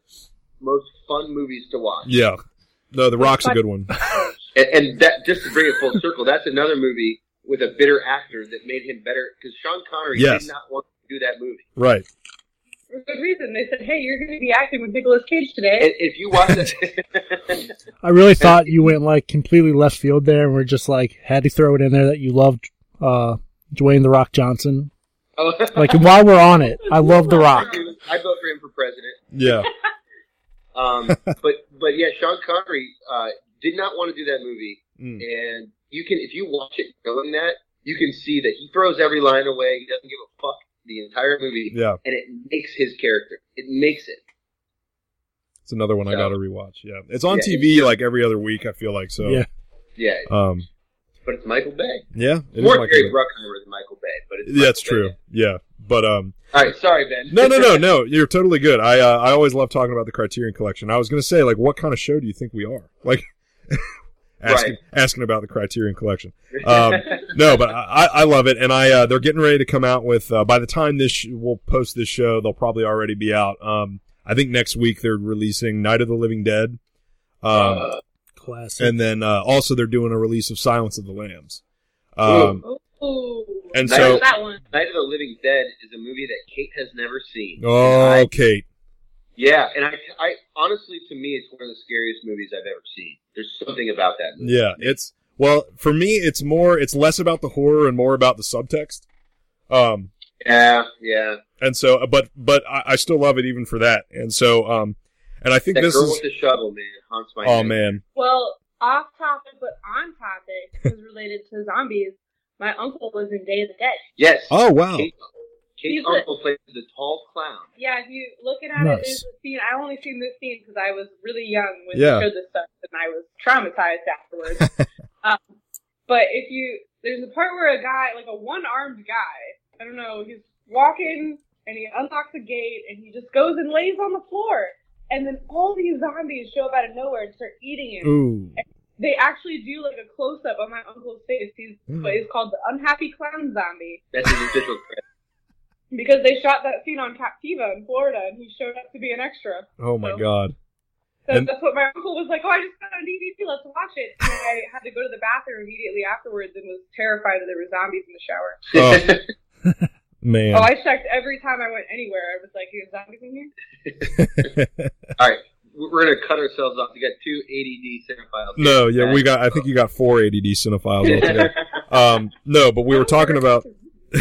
most fun movies to watch. Yeah, no, The Rock's a good one. And, and that just to bring it full circle, that's another movie with a bitter actor that made him better because Sean Connery Yes. did not want to do that movie. Right. For good reason. They said, hey, you're going to be acting with Nicolas Cage today. And if you watch it, I really thought you went like completely left field there, and we're just like had to throw it in there that you loved uh, Dwayne the Rock Johnson. oh, Like while we're on it, I love the Rock. I vote for him for president. Yeah, Um, but but yeah, Sean Connery uh, did not want to do that movie, Mm. and you can if you watch it knowing that you can see that he throws every line away. He doesn't give a fuck the entire movie, yeah. and it makes his character. It makes it. It's another one I got to rewatch. Yeah, it's on Yeah, TV like every other week. I feel like so. Yeah. Yeah, Um. But it's Michael Bay. Yeah. It is More Michael Gary Bay. Bruckheimer than Michael Bay, but it's Yeah, that's Michael true. Yeah, but um. All right, sorry Ben. No, no, no, no. You're totally good. I uh, I always love talking about the Criterion Collection. I was gonna say like, what kind of show do you think we are? Like, asking Right. asking about the Criterion Collection. Um, no, but I, I love it, and I uh, they're getting ready to come out with. Uh, by the time this sh- we'll post this show, they'll probably already be out. Um, I think next week they're releasing Night of the Living Dead, um, Uh, Classic. and then uh, also they're doing a release of Silence of the Lambs. Um, Ooh. and Night so, of that one. Night of the Living Dead is a movie that Kate has never seen. oh, I- Kate, Yeah, and I, I honestly, to me, it's one of the scariest movies I've ever seen. There's something about that movie. Yeah, it's well for me. It's more. It's less about the horror and more about the subtext. Um, Yeah, yeah. and so, but but I, I still love it even for that. And so, um, and I think That this girl is. with the shovel, man, haunts my Oh head. man, Well, off topic but on topic is related to zombies. My uncle was in Day of the Dead. Yes. oh wow, Kate, Kate's He's a- uncle plays the tall clown. Yeah, if you looking at Nice. it, there's a scene. I only seen this scene because I was really young when Yeah. they showed this stuff, and I was traumatized afterwards. um, but if you, there's a part where a guy, like a one-armed guy, I don't know, he's walking and he unlocks a gate and he just goes and lays on the floor, and then all these zombies show up out of nowhere and start eating him. ooh, They actually do like a close-up on my uncle's face. He's Mm. what is called the unhappy clown zombie That's his official credit. because they shot that scene on Captiva in Florida, and he showed up to be an extra. oh my So- god, So And- that's what my uncle was like. Oh, I just got on DVD. Let's watch it. And I had to go to the bathroom immediately afterwards and was terrified that there were zombies in the shower. Oh. man. Oh, I checked every time I went anywhere. I was like, "There's zombies in here." All right, we're we're gonna cut ourselves off. We got two ADD cinephiles. no, yeah, we got. I think you got four ADD cinephiles altogether. Um, no, but we were talking about.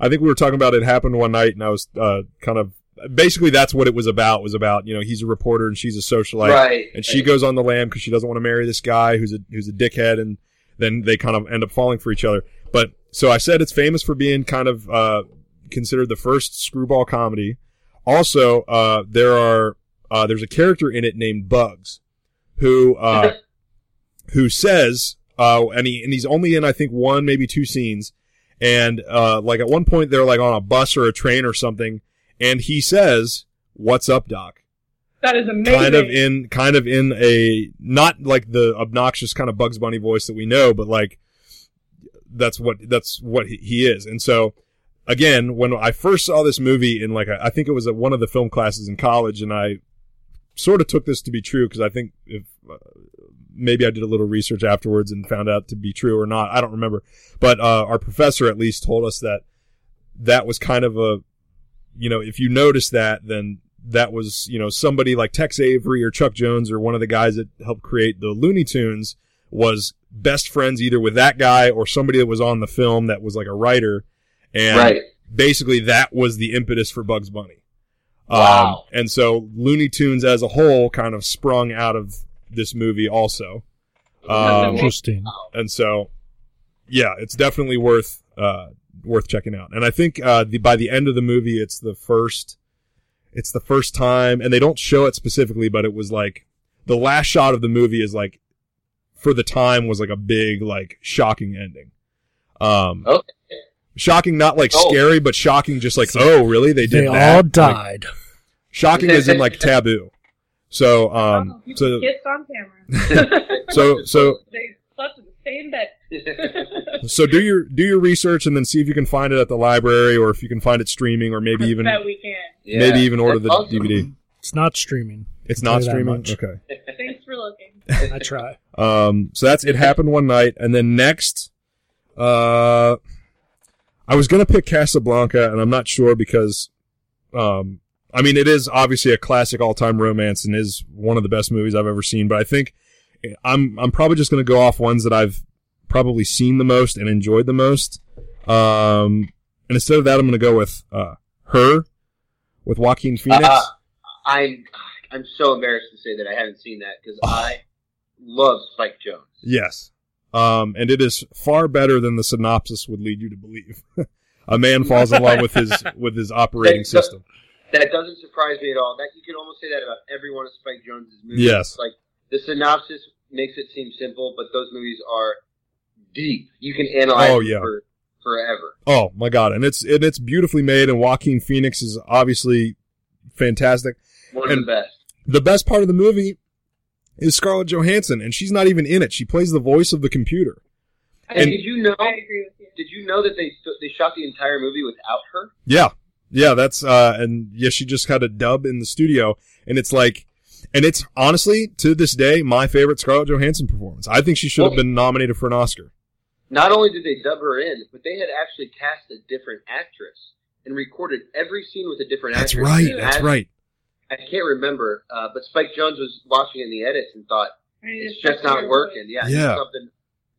I think we were talking about it happened one night, and I was uh, kind of basically that's what it was about. Was about you know he's a reporter and she's a socialite, right. and she goes on the lam because she doesn't want to marry this guy who's a who's a dickhead, and then they kind of end up falling for each other. But so I said it's famous for being kind of uh, considered the first screwball comedy. Also, uh, there are uh, there's a character in it named Bugs, who uh, who says, uh, and he and he's only in I think one maybe two scenes, and uh, like at one point they're like on a bus or a train or something, and he says, "What's up, Doc?" That is amazing. kind of in kind of in a not like the obnoxious kind of Bugs Bunny voice that we know, but like that's what that's what he, is. And so again, when I first saw this movie in like a, I think it was at one of the film classes in college, and I sort of took this to be true because I think if uh, maybe I did a little research afterwards and found out to be true or not, I don't remember. But uh, our professor at least told us that that was kind of a you know if you notice that then that was, you know, somebody like Tex Avery or Chuck Jones or one of the guys that helped create the Looney Tunes was best friends either with that guy or somebody that was on the film that was like a writer. And right. basically that was the impetus for Bugs Bunny. Wow. Um, and so Looney Tunes as a whole kind of sprung out of this movie also. Um, Interesting. and so, yeah, it's definitely worth, uh, worth checking out. And I think, uh, the, by the end of the movie, it's the first, it's the first time, and they don't show it specifically, but it was like, the last shot of the movie is like, for the time was like a big, like, shocking ending. Um, Okay. shocking, not like Oh. scary, but shocking just like, oh, really? They did They that? all Like, died. shocking is in like taboo. So, um, oh, so, kissed on camera. so, so, they slept in the same bed. So do your do your research and then see if you can find it at the library or if you can find it streaming or maybe even that we can. Yeah. maybe even order the awesome. DVD. It's not streaming. It's not streaming. that much. Okay. Thanks for looking. I try. Um. So that's it. Happened one night, and then next, uh, I was gonna pick Casablanca, and I'm not sure because, um, I mean, it is obviously a classic all time romance and is one of the best movies I've ever seen. But I think I'm I'm probably just gonna go off ones that I've probably seen the most and enjoyed the most. Um, and instead of that, I'm gonna go with uh her with Joaquin Phoenix. Uh, I'm I'm so embarrassed to say that I haven't seen that because I love Spike Jonze. Yes. Um, and it is far better than the synopsis would lead you to believe. a man falls in love with his with his operating system. That doesn't surprise me at all. That you can almost say that about every one of Spike Jonze's movies. Yes. Like the synopsis makes it seem simple, but those movies are deep. You can analyze Oh, yeah. for forever. Oh my god! And it's and it's beautifully made, and Joaquin Phoenix is obviously fantastic. One And- of the best. The best part of the movie is Scarlett Johansson, and she's not even in it. She plays the voice of the computer. I, And And- did you know? I agree with you. Did you know that they they shot the entire movie without her? Yeah, yeah, that's uh, and yeah, she just had a dub in the studio, and it's like, and it's honestly to this day my favorite Scarlett Johansson performance. I think she should have Well- been nominated for an Oscar. Not only did they dub her in, but they had actually cast a different actress and recorded every scene with a different actress. That's actress. right. And That's right. I can't remember, uh, but Spike Jonze was watching in the edits and thought, I need to it's just not working. Yeah, Yeah. There's something.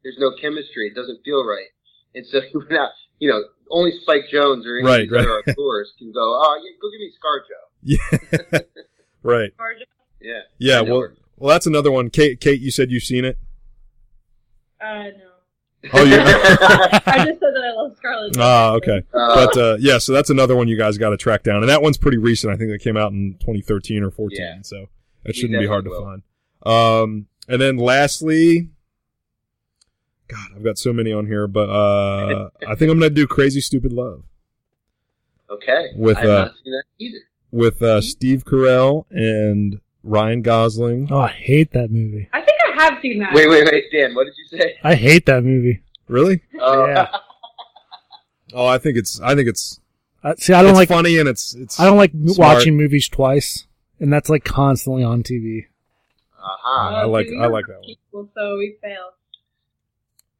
There's no chemistry. It doesn't feel right. And so he went out. You know, only Spike Jonze or any Right, of these right. other actors can go. Oh, yeah, go give me ScarJo. Yeah. right. Scarjo? Yeah. Yeah. Well, her. well, that's another one. Kate, Kate, you said you've seen it. Uh, no. Oh, you- I just said that I love Scarlett. Ah, okay. Uh, But uh, yeah, so that's another one you guys got to track down, and that one's pretty recent. I think that came out in 2013 or 14, Yeah. so that shouldn't be hard to definitely find. Um, and then lastly, God, I've got so many on here, but uh, I think I'm gonna do Crazy Stupid Love okay. With, I've uh, not seen that either. with uh, Steve Carell and Ryan Gosling. Oh, I hate that movie. I have seen that. Wait, wait, wait, Dan. What did you say? I hate that movie. Really? Oh, Yeah. Oh, I think it's I think it's I, see, I don't it's like funny and it's it's I don't like smart. watching movies twice, and that's like constantly on TV. Aha. Uh-huh. I like- I like have that one. Cable, so we fail.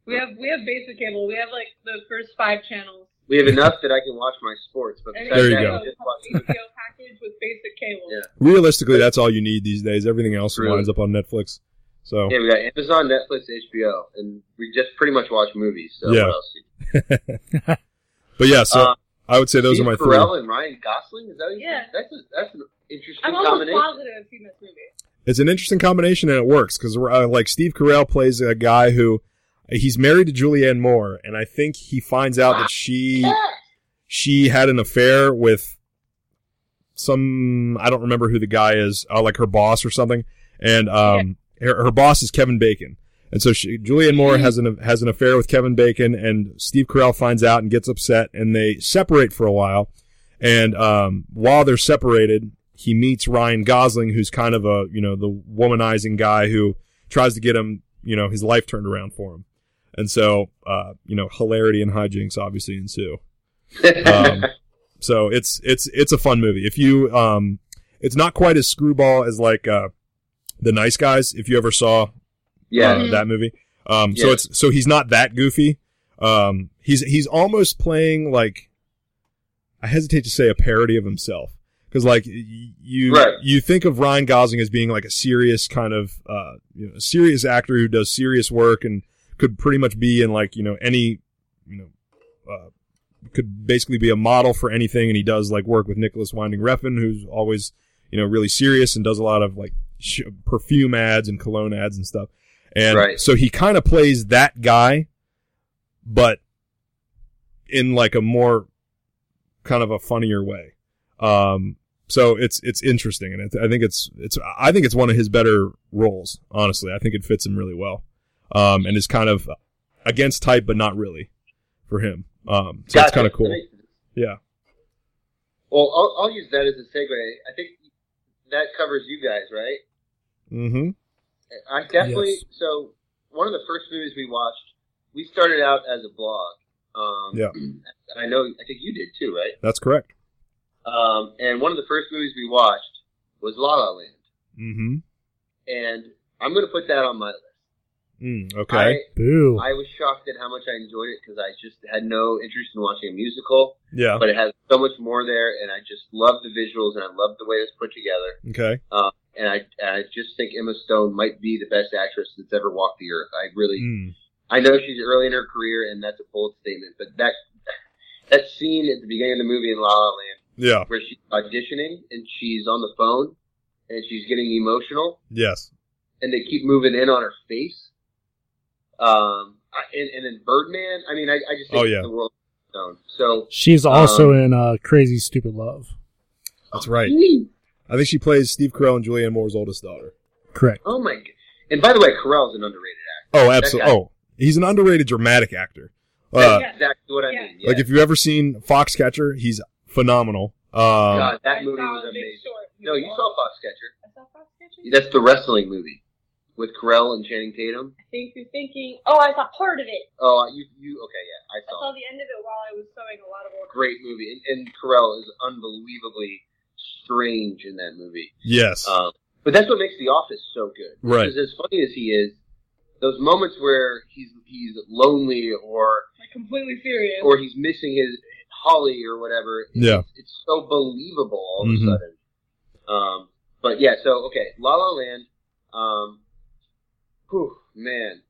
We have we have basic cable. We have like the first five channels. We have enough that I can watch my sports, but There you that, go. I just watch HBO package with basic cable. Yeah. realistically that's all you need these days. Everything else True. lines up on Netflix. So Yeah, we got Amazon, Netflix, HBO, and we just pretty much watch movies. So Yeah. what else? but yeah, so Uh, I would say those Steve are my three. Carell and Ryan Gosling. Is that what Yeah. That's a, that's an interesting I'm almost combination. positive I've seen this movie. It's an interesting combination and it works because uh, like Steve Carell plays a guy who he's married to Julianne Moore and I think he finds out that she she had an affair with some I don't remember who the guy is, uh, like her boss or something, and um her, her boss is Kevin Bacon. And so she, Julianne Moore has an has an affair with Kevin Bacon, and Steve Carell finds out and gets upset, and they separate for a while. And um, while they're separated, he meets Ryan Gosling, who's kind of a you know the womanizing guy who tries to get him you know his life turned around for him. And so uh, you know hilarity and hijinks obviously ensue. Um, so it's it's it's a fun movie. If you um, it's not quite as screwball as like uh, the Nice Guys. If you ever saw yeah. uh, that movie. Um, so Yeah. it's so he's not that goofy. Um, he's he's almost playing like I hesitate to say a parody of himself because like you Right. you think of Ryan Gosling as being like a serious kind of uh, you know, a serious actor who does serious work and could pretty much be in like you know any you know uh, could basically be a model for anything and he does like work with Nicolas Winding Refn who's always you know really serious and does a lot of like sh- perfume ads and cologne ads and stuff and Right. so he kind of plays that guy but in like a more kind of a funnier way um so it's it's interesting and it, I think it's it's I think it's one of his better roles honestly I think it fits him really well um and is kind of against type but not really for him um so it's kind of cool That makes sense. yeah Well, I'll, I'll use that as a segue. I think that covers you guys, right? Mm-hmm I definitely. Yes. So one of the first movies we watched, we started out as a blog. Um, Yeah. and I know. I think you did too, right? that's correct Um, and one of the first movies we watched was La La Land, mm-hmm and I'm going to put that on my list. mm, okay Boo. I, I was shocked at how much I enjoyed it because I just had no interest in watching a musical, yeah but it has so much more there, and I just love the visuals and I love the way it's put together. okay And I, and I just think Emma Stone might be the best actress that's ever walked the earth. I really, mm. I know she's early in her career, and that's a bold statement, but that that scene at the beginning of the movie in La La Land, yeah where she's auditioning and she's on the phone and she's getting emotional, yes and they keep moving in on her face. Um, and, and then Birdman, I mean, I, I just think Oh, yeah. the world. So She's also Um, in uh, Crazy Stupid Love. that's right I think she plays Steve Carell and Julianne Moore's oldest daughter Correct. oh my, g- and by the way, Carell's an underrated actor. oh absolutely guy- oh he's an underrated dramatic actor uh, That's exactly what I Yeah. mean. Yeah. Like if you've ever seen Foxcatcher, he's phenomenal. Um, God, that movie was amazing. No, you saw Foxcatcher. I saw Foxcatcher? That's the wrestling movie with Carell and Channing Tatum. I think you're thinking. Oh, I saw part of it. Oh, you you okay? Yeah, I saw. I saw. saw the end of it while I was sewing a lot of orders. Great movie, and, and Carell is unbelievably strange in that movie. yes. Um, but that's what makes The Office so good. Right. Because as funny as he is, those moments where he's he's lonely or Like completely serious. or he's missing his Holly or whatever. Yeah. It's, it's so believable all Mhm. of a sudden. Um, but yeah, so okay, La La Land. Um, Whew, man,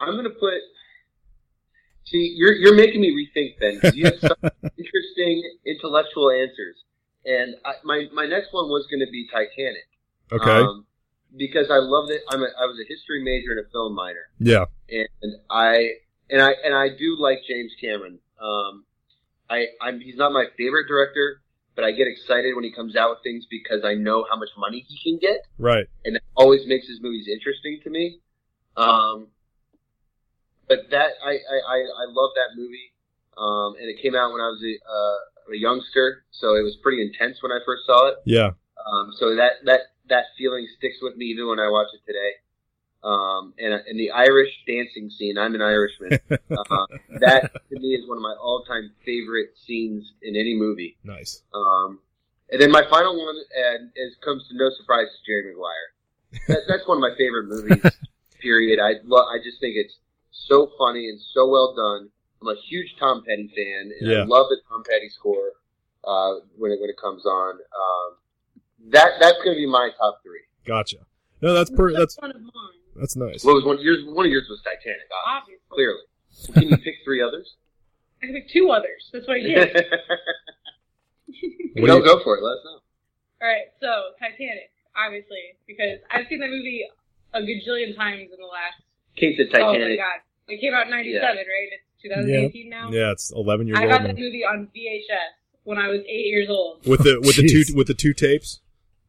I'm gonna put. See, you're you're making me rethink then. 'cause You have such interesting intellectual answers, and I, my my next one was going to be Titanic. Okay. Um, because I love it. I'm a, I was a history major and a film minor, yeah. and I and I and I do like James Cameron. Um, I I'm he's not my favorite director, but I get excited when he comes out with things because I know how much money he can get Right. and it always makes his movies interesting to me. Um, but that I, I, I, I love that movie, um, and it came out when I was a, uh, a youngster, so it was pretty intense when I first saw it. Yeah. Um, so that that that feeling sticks with me even when I watch it today. Um, and and the Irish dancing scene, I'm an Irishman. uh, that to me is one of my all-time favorite scenes in any movie. Nice. Um, and then my final one, and is comes to no surprise, is Jerry Maguire. That, that's one of my favorite movies. period. I lo- I just think it's so funny and so well done. I'm a huge Tom Petty fan, and Yeah. I love the Tom Petty score uh, when it when it comes on. Um, that that's going to be my top three. Gotcha. No, that's per- that's one of mine. that's nice. What was one yours? One of yours was Titanic, obviously, Obviously. clearly. Can you pick three others? I picked two others. That's what I did. What do go you- go for it. Let us know. All right, so Titanic, obviously, because I've seen that movie a gajillion times in the last. Kate said Oh my Titanic. god, it came out in '97, right? It's 2018 now. Yeah, it's 11 years old. I old got now. that movie on VHS when I was eight years old. with the with the two with the two tapes.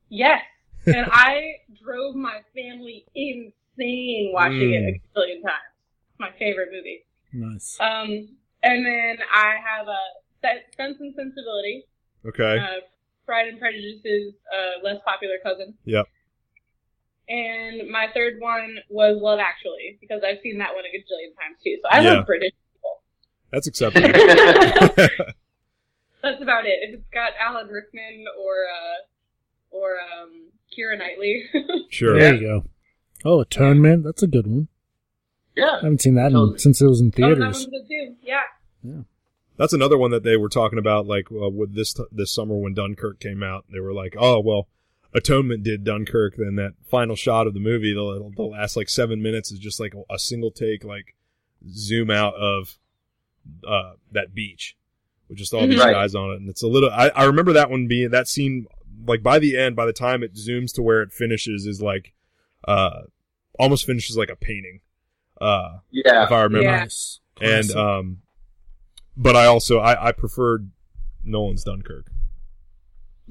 Yes, and I drove my family insane watching it Mm. a gajillion times. My favorite movie. Nice. Um, and then I have a Sense and Sensibility. Okay. Uh, Pride and Prejudice's uh, less popular cousin. Yep. And my third one was Love Actually because I've seen that one a gajillion times too. So I Yeah. love British people. That's acceptable. That's about it. If it's got Alan Rickman or uh, or um, Keira Knightley. sure. There you go. Oh, Atonement. That's a good one. Yeah. I haven't seen that in, since it was in oh, that one's theaters. good too. Yeah. That's another one that they were talking about, like uh, with this this summer when Dunkirk came out. They were like, "Oh well, Atonement did Dunkirk." Then that final shot of the movie, the, the last like seven minutes, is just like a, a single take, like zoom out of uh, that beach with just all these Right. guys on it, and it's a little. I, I remember that one being that scene. Like by the end, by the time it zooms to where it finishes, is like uh, almost finishes like a painting. Uh, Yeah. if I remember. Yeah. And um, but I also I, I preferred Nolan's Dunkirk.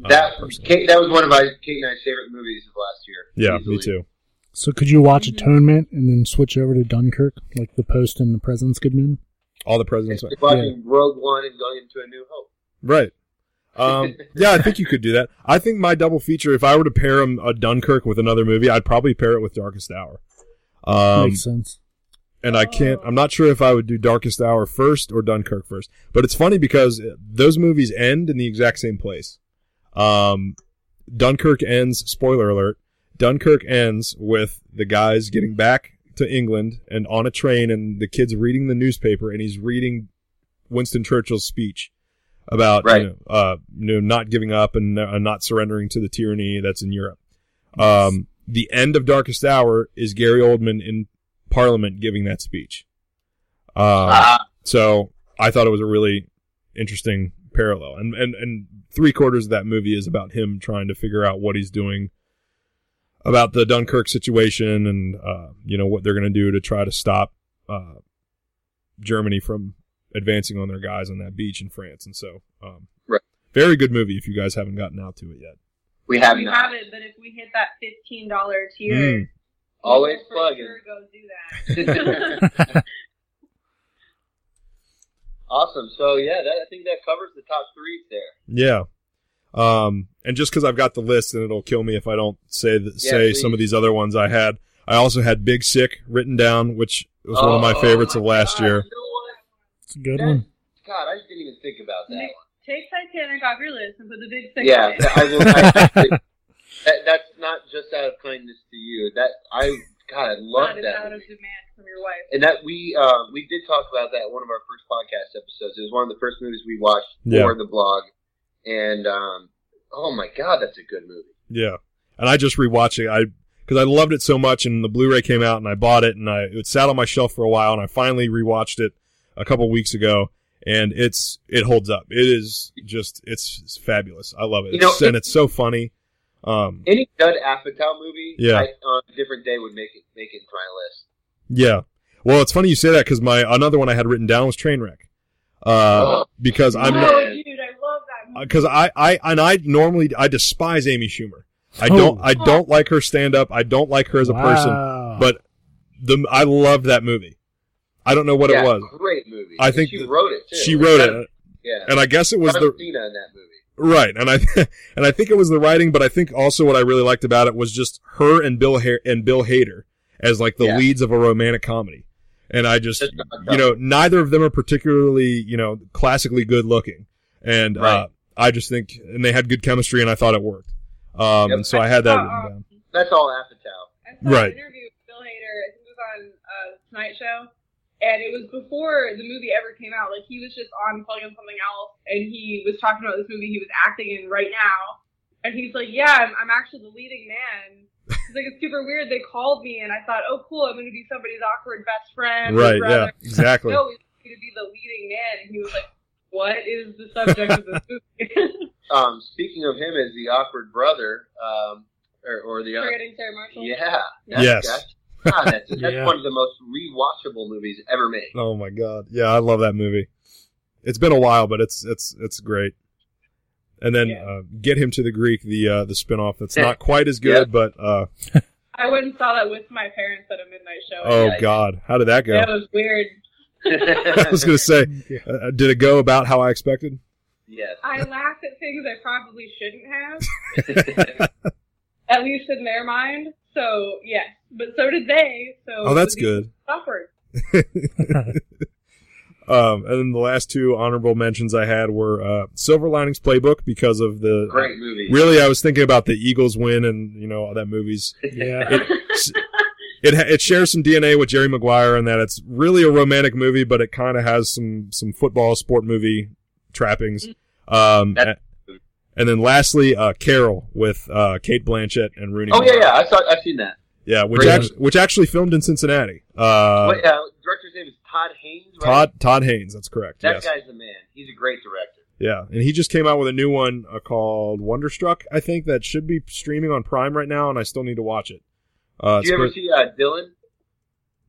uh, That personally. Kate, that was one of my Kate and I's favorite movies of last year. yeah, easily. me too. so could you watch Atonement and then switch over to Dunkirk, like the Post and the President's Good Men? All the presidents, It's like watching Rogue One and going into A New Hope. right? Um, yeah, I think you could do that. I think my double feature, if I were to pair 'em, a Dunkirk with another movie, I'd probably pair it with Darkest Hour. Um, Makes sense. and I can't. I'm not sure if I would do Darkest Hour first or Dunkirk first. But it's funny because those movies end in the exact same place. Um, Dunkirk ends. Spoiler alert. Dunkirk ends with the guys getting back to England and on a train, and the kid's reading the newspaper, and he's reading Winston Churchill's speech about Right. you know, uh, you know not giving up and uh, not surrendering to the tyranny that's in Europe. Um, the end of Darkest Hour is Gary Oldman in Parliament giving that speech. Um, Ah, so I thought it was a really interesting parallel, and and and three quarters of that movie is about him trying to figure out what he's doing about the Dunkirk situation, and uh, you know what they're going to do to try to stop uh, Germany from advancing on their guys on that beach in France, and so um, Right. very good movie if you guys haven't gotten out to it yet. we have we not. have it, but if we hit that fifteen dollar tier, Mm. Always will for plugging. Sure go do that. awesome. So yeah, that, I think that covers the top three there. Yeah. Um, and just because I've got the list, and it'll kill me if I don't say th- Yeah, say some of these other ones I had. I also had Big Sick written down, which was one of my Oh, favorites my of last God, year. You know? It's a good That- one. God, I didn't even think about that Nick. Take Titanic off your list and put the big Sick. Yeah, on it. I will. I, that, that's not just out of kindness to you. That I God, I love That is that. out of movie. demand from your wife. And that we uh, we did talk about that in one of our first podcast episodes. It was one of the first movies we watched Yeah. for the blog, and um, oh my god, that's a good movie. Yeah. And I just rewatched it. I because I loved it so much, and the Blu-ray came out, and I bought it, and I it sat on my shelf for a while, and I finally rewatched it a couple weeks ago, and it's it holds up. It is just it's, it's fabulous. I love it, You know, It's- and it's so funny. Um, Any Judd Apatow movie, Yeah. I, on a different day would make it make it to my list. yeah. Well, it's funny you say that because my another one I had written down was Trainwreck, uh, Oh. because I'm not dude, I love that movie. Because I, I and I normally I despise Amy Schumer. I Oh. don't I don't like her stand up. I don't like her as a person. But the I loved that movie. I don't know what yeah, it was. Great movie. I And think she that- wrote it too. She wrote it, Yeah. and I guess it was John the Cena in that movie. right, and I and I think it was the writing, but I think also what I really liked about it was just her and Bill ha- and Bill Hader as like the Yeah. leads of a romantic comedy, and I just Just you know neither of them are particularly you know classically good looking, and uh, Right. I just think and they had good chemistry, and I thought it worked. Um, Yep. and so I had that Uh, written down. That's all Apatow. I saw Right. an interview with Bill Hader. I think it was on uh, the Tonight Show, and it was before the movie ever came out. Like he was just on plugging something else, and he was talking about this movie he was acting in right now, and he's like, "Yeah, I'm, I'm actually the leading man." He's like, "It's super weird. They called me, and I thought, oh, cool, I'm going to be somebody's awkward best friend." Right? Yeah. Exactly. No, he's going to be the leading man, and he was like, "What is the subject of this movie?" Um, speaking of him as the awkward brother, um, or, or the Forgetting Sarah Marshall. yeah, Yes. that's, God, that's, that's Yeah. one of the most rewatchable movies ever made. Oh my god. Yeah, I love that movie. It's been a while, but it's it's it's great. And then Yeah. uh, get him to the Greek, the uh, the spinoff that's not quite as good, but uh, I went and saw that with my parents at a midnight show. oh god, how did that go? That was weird. I was gonna say, uh, did it go about how I expected? yes. I laughed at things I probably shouldn't have, at least in their mind. So yes, but so did they. So Oh, that's good. Suffered. Um, and then the last two honorable mentions I had were uh, Silver Linings Playbook because of the Great movie. Really, I was thinking about the Eagles win, and you know all that movie's yeah. it ha- it shares some DNA with Jerry Maguire in that it's really a romantic movie, but it kind of has some some football sport movie trappings. Um, That- a- and then lastly, uh, Carol with uh, Cate Blanchett and Rooney. Oh yeah, Mara. yeah. I saw. I've seen that. yeah, which Great. actually which actually filmed in Cincinnati. Uh, Wait, uh, director's name is Todd Haynes. Right? Todd Todd Haynes, that's correct. That yes, guy's the man. He's a great director. yeah, and he just came out with a new one uh, called Wonderstruck. I think that should be streaming on Prime right now, and I still need to watch it. Uh, Did you ever see uh, Dylan?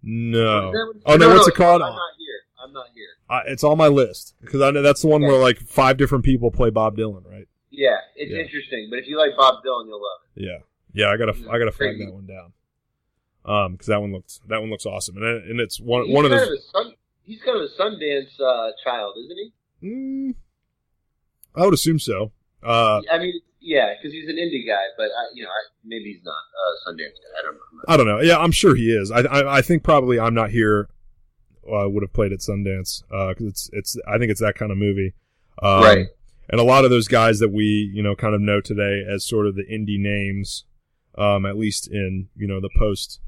no. Is that what- Oh no, what's it it's called? I'm not here. I'm not here. Uh, it's on my list because I know that's the one Yeah. where like five different people play Bob Dylan, right? Yeah, it's Yeah. interesting. But if you like Bob Dylan, you'll love it. Yeah, yeah. I gotta I gotta flag that one down. Um, because that one looks that one looks awesome, and and it's one he's one of those. a sun, he's kind of a Sundance uh, child, isn't he? Mm, I would assume so. Uh, I mean, yeah, because he's an indie guy, but I, you know, I, maybe he's not a Sundance guy. I don't know. I don't know. Yeah, I'm sure he is. I I, I think probably I'm not here. Uh, would have played at Sundance because it's it's I think it's that kind of movie. Um, Right. And a lot of those guys that we you know kind of know today as sort of the indie names, um, at least in you know the post,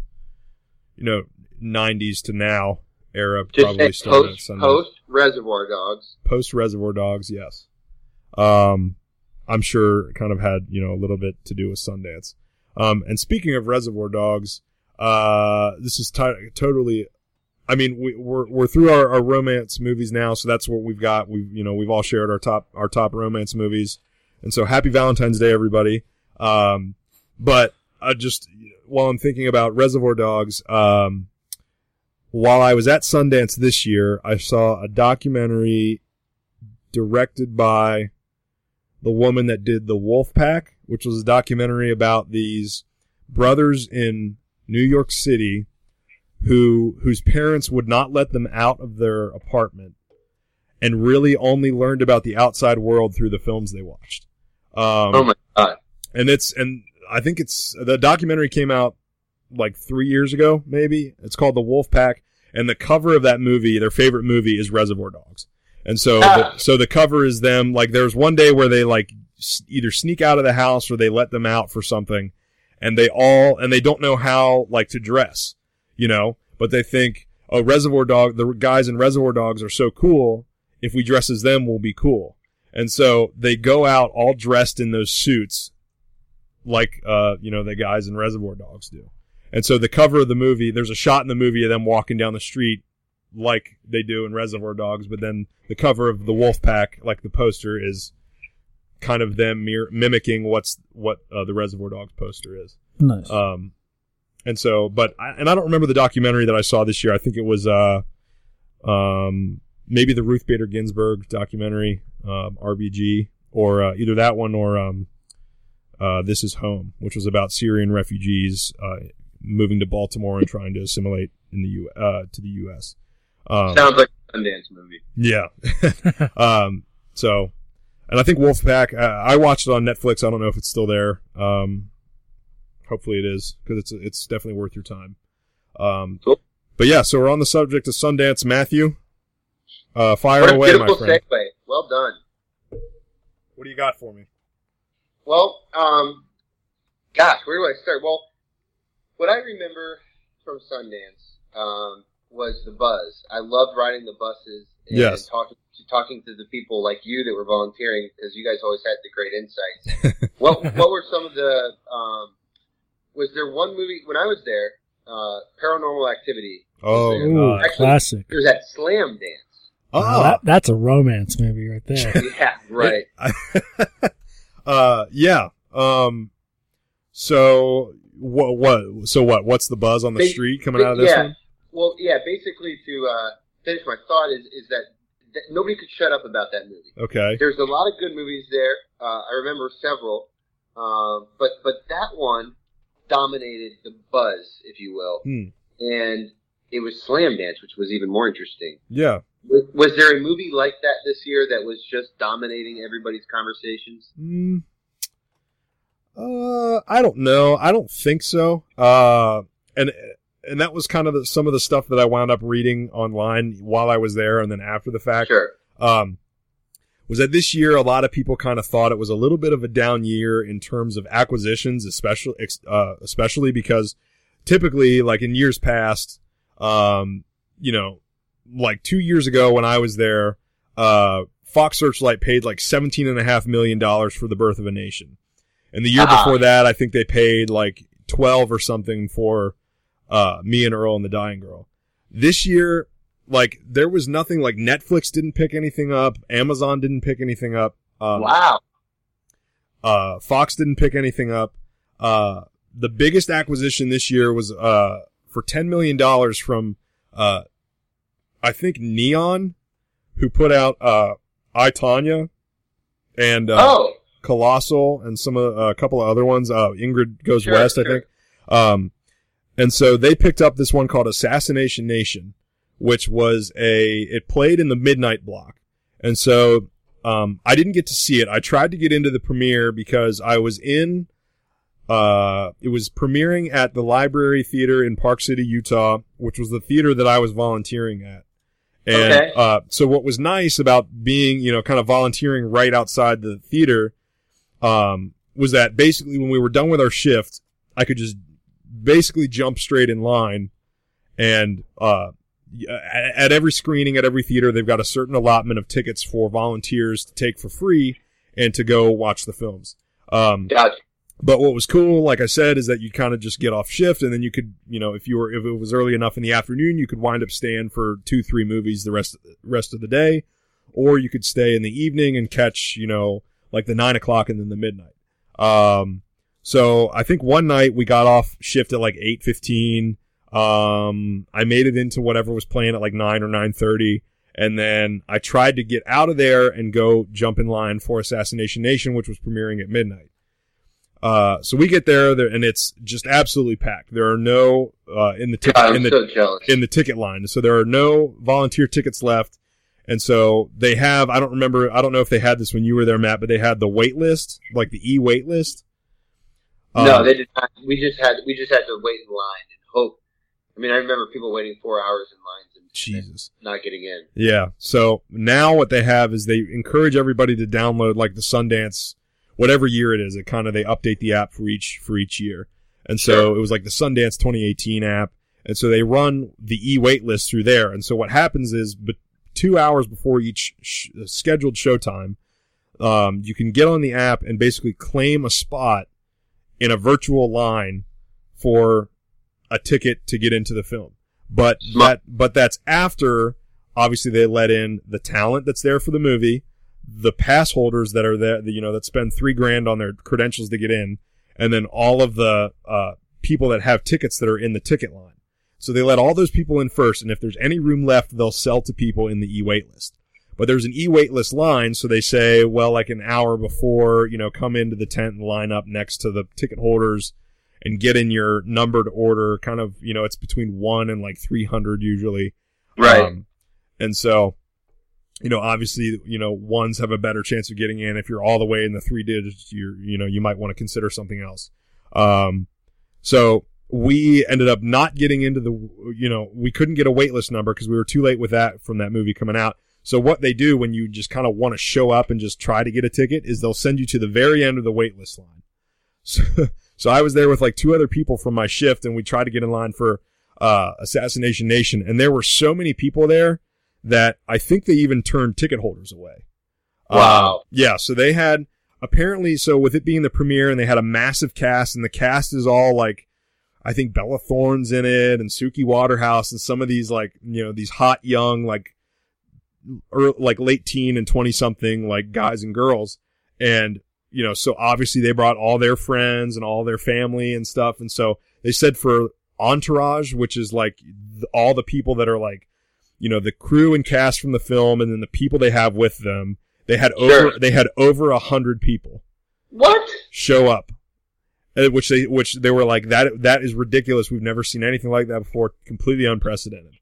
you know, 90s to now era, Just probably at post, Sundance. post Reservoir Dogs. Post Reservoir Dogs, yes. Um, I'm sure kind of had you know a little bit to do with Sundance. Um, and speaking of Reservoir Dogs, uh, this is ti- totally. I mean, we, we're we're through our, our romance movies now, so that's what we've got. We've you know we've all shared our top our top romance movies, and so happy Valentine's Day, everybody. Um, but I just while I'm thinking about Reservoir Dogs, um, while I was at Sundance this year, I saw a documentary directed by the woman that did The Wolf Pack, which was a documentary about these brothers in New York City who whose parents would not let them out of their apartment and really only learned about the outside world through the films they watched. Um, oh my god! and it's and I think it's the documentary came out like three years ago, maybe. It's called The Wolf Pack, and the cover of that movie, their favorite movie, is Reservoir Dogs. And so, Ah. the, so the cover is them. Like, there's one day where they like s- either sneak out of the house or they let them out for something, and they all and they don't know how like to dress, you know. But they think, oh, Reservoir Dog, the guys in Reservoir Dogs are so cool. If we dress as them, we'll be cool. And so they go out all dressed in those suits like uh, you know the guys in Reservoir Dogs do. And so the cover of the movie, there's a shot in the movie of them walking down the street like they do in Reservoir Dogs, but then the cover of the Wolf Pack, like the poster, is kind of them mir- mimicking what's what uh, the Reservoir Dogs poster is. Nice. Um, and so, but I, and I don't remember the documentary that I saw this year. I think it was uh, um, maybe the Ruth Bader Ginsburg documentary, um, RBG, or uh, either that one or um, uh, This Is Home, which was about Syrian refugees uh, moving to Baltimore and trying to assimilate in the U uh, to the U.S. Um, Sounds like a Sundance movie. yeah. um, so, and I think Wolfpack, uh, I watched it on Netflix. I don't know if it's still there. Um, hopefully it is because it's, it's definitely worth your time. Um, Cool. but yeah, so we're on the subject of Sundance. Matthew, uh, fire What a away, my beautiful friend. segue. Well done. What do you got for me? Well, um, gosh, where do I start? Well, what I remember from Sundance um, was the buzz. I loved riding the buses and Yes. talking talking to the people like you that were volunteering because you guys always had the great insights. what what were some of the? Um, was there one movie when I was there? Uh, Paranormal Activity. Oh, Ooh, Actually- classic. There's that Slamdance. Oh, that, that's a romance movie right there. Yeah, right. uh, yeah. Um, so what? What? So what? What's the buzz on the Ba- street coming out of this yeah. one? Well, yeah. Basically, to uh, finish my thought is is that, that nobody could shut up about that movie. Okay. There's a lot of good movies there. Uh, I remember several, um, but but that one dominated the buzz, if you will, Hmm. and it was Slamdance, which was even more interesting. Yeah. Was, was there a movie like that this year that was just dominating everybody's conversations? Mm, uh, I don't know. I don't think so. Uh, and and that was kind of the, some of the stuff that I wound up reading online while I was there, and then after the fact. Sure. Um, was that this year a lot of people kind of thought it was a little bit of a down year in terms of acquisitions, especially uh, especially because typically, like in years past, um, you know, like two years ago when I was there, uh, Fox Searchlight paid like seventeen and a half million dollars for the birth of a nation. And the year Ah. before that, I think they paid like 12 or something for, uh, me and Earl and the dying girl. This year, like, there was nothing like Netflix didn't pick anything up. Amazon didn't pick anything up. Um, wow. uh, Fox didn't pick anything up. Uh, the biggest acquisition this year was, uh, for $10 million from, uh, I think Neon, who put out, uh, I, Tanya and, uh, oh, Colossal and some of a couple of other ones. Uh, Ingrid Goes Sure, West, I think. Um, and so they picked up this one called Assassination Nation, which was a it played in the midnight block, and so um, I didn't get to see it. I tried to get into the premiere because I was in. Uh, it was premiering at the Library Theater in Park City, Utah, which was the theater that I was volunteering at. And Okay. uh, so what was nice about being, you know, kind of volunteering right outside the theater um, was that basically when we were done with our shift, I could just basically jump straight in line and uh, at, every screening at every theater they've got a certain allotment of tickets for volunteers to take for free and to go watch the films. Um, gotcha. but what was cool like i said is that you kind of just get off shift and then you could you know if you were if it was early enough in the afternoon you could wind up staying for two three movies the rest rest of the day. Or you could stay in the evening and catch you know like the nine o'clock and then the midnight. Um so I think one night we got off shift at like eight fifteen. Um, I made it into whatever was playing at like nine or nine thirty, and then I tried to get out of there and go jump in line for Assassination Nation, which was premiering at midnight. Uh, so we get there, there and it's just absolutely packed. There are no uh, in the ticket in the so in the ticket line. So there are no volunteer tickets left. And so they have, I don't remember, I don't know if they had this when you were there, Matt, but they had the wait list, like the e wait list. No, Um, they did not. We just had we just had to wait in line and hope. I mean, I remember people waiting four hours in lines and, Jesus. not getting in. Yeah. So now what they have is they encourage everybody to download like the Sundance, whatever year it is. It kind of, they update the app for each, for each year. And so Sure. it was like the Sundance 2018 app. And so they run the e-wait list through there. And so what happens is, but two hours before each sh- scheduled showtime, um, you can get on the app and basically claim a spot in a virtual line for a ticket to get into the film. But that, but that's after obviously they let in the talent that's there for the movie, the pass holders that are there, you know, that spend three grand on their credentials to get in, and then all of the, uh, people that have tickets that are in the ticket line. So they let all those people in first, and if there's any room left, they'll sell to people in the e-wait list. But there's an e-waitlist line, so they say, well, like an hour before, you know, come into the tent and line up next to the ticket holders and get in your numbered order. Kind of, you know, it's between one and like 300 usually. Right. Um, and so, you know, obviously, you know, ones have a better chance of getting in. If you're all the way in the three digits, you're, you know, you might want to consider something else. Um, so we ended up not getting into the, you know, we couldn't get a waitlist number because we were too late with that from that movie coming out. So what they do when you just kind of want to show up and just try to get a ticket is they'll send you to the very end of the waitlist line. So, so I was there with like two other people from my shift and we tried to get in line for, uh, Assassination Nation. And there were so many people there that I think they even turned ticket holders away. Wow. Um, yeah. So they had apparently, so with it being the premiere and they had a massive cast and the cast is all like, I think Bella Thorne's in it and Suki Waterhouse and some of these like, you know, these hot young, like, or like late teen and 20 something, like guys and girls. And, you know, so obviously they brought all their friends and all their family and stuff. And so they said for entourage, which is like all the people that are like, you know, the crew and cast from the film and then the people they have with them, they had Sure. over, they had over a hundred people What? show up. Uh, Which they, which they were like, that, that is ridiculous. We've never seen anything like that before. Completely unprecedented.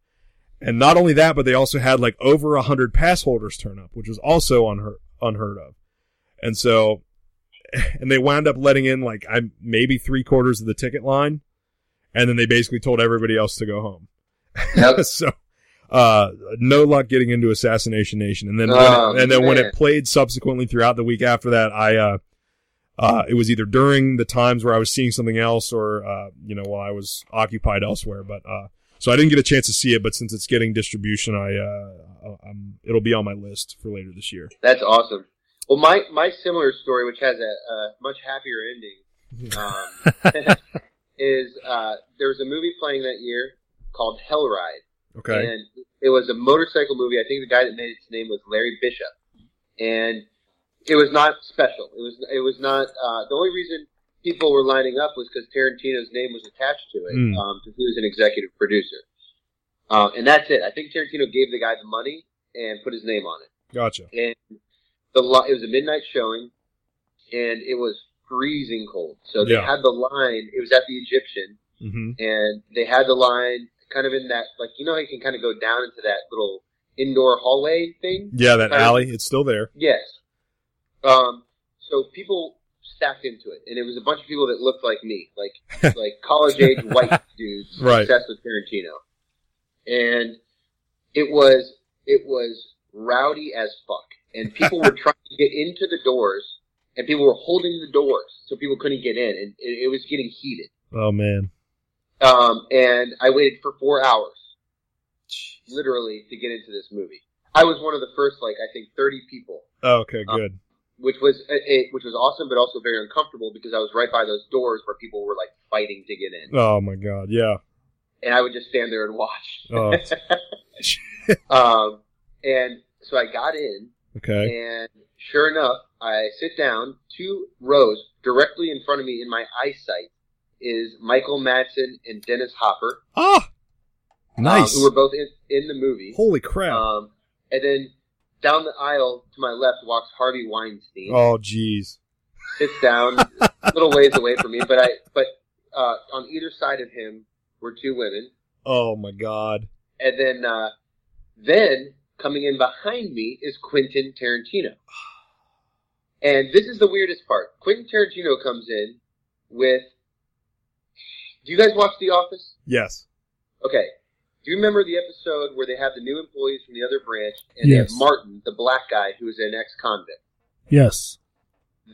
And not only that, but they also had like over a hundred pass holders turn up, which was also unheard, unheard of. And so, and they wound up letting in like, I, maybe three quarters of the ticket line. And then they basically told everybody else to go home. Yep. so, uh, no luck getting into Assassination Nation. And then, when Oh, it, and then when it played subsequently throughout the week after that, I, uh, uh, it was either during the times where I was seeing something else or, uh, you know, while I was occupied elsewhere. But, uh, so I didn't get a chance to see it, but since it's getting distribution, I, uh, I'm, it'll be on my list for later this year. That's awesome. Well, my my similar story, which has a, a much happier ending, um, is uh, there was a movie playing that year called Hellride, Okay. and it was a motorcycle movie. I think the guy that made its name was Larry Bishop, and it was not special. It was it was not uh, the only reason people were lining up was because Tarantino's name was attached to it, Mm. um, because he was an executive producer, uh, and that's it. I think Tarantino gave the guy the money and put his name on it Gotcha. and the li- it was a midnight showing, and it was freezing cold. So they Yeah. had the line. It was at the Egyptian, hmm and they had the line kind of in that like you know how you can kind of go down into that little indoor hallway thing. Yeah, that Kind of- alley, it's still there. Yes. Um. So people stacked into it, and it was a bunch of people that looked like me, like like college age white dudes Right. obsessed with Tarantino, and it was it was rowdy as fuck, and people were trying to get into the doors, and people were holding the doors so people couldn't get in, and it, it was getting heated. Oh man. Um, and I waited for four hours, literally, to get into this movie. I was one of the first, like I think, thirty people Oh, okay, Uh, good. Which was it, which was awesome, but also very uncomfortable because I was right by those doors where people were like fighting to get in, Oh my god, yeah. and I would just stand there and watch. Oh, um, and so I got in, okay. and sure enough, I sit down. Two rows directly in front of me in my eyesight is Michael Madsen and Dennis Hopper, Ah, um, nice. who were both in, in the movie. Holy crap. Um, and then down the aisle to my left walks Harvey Weinstein. oh, jeez. sits down a little ways away from me, but I but uh, on either side of him were two women, Oh my god. and then uh, then coming in behind me is Quentin Tarantino. And this is the weirdest part. Quentin Tarantino comes in with. Do you guys watch The Office? Yes. Okay. Do you remember the episode where they have the new employees from the other branch, and they have Martin, the black guy who is an ex-convict? Yes.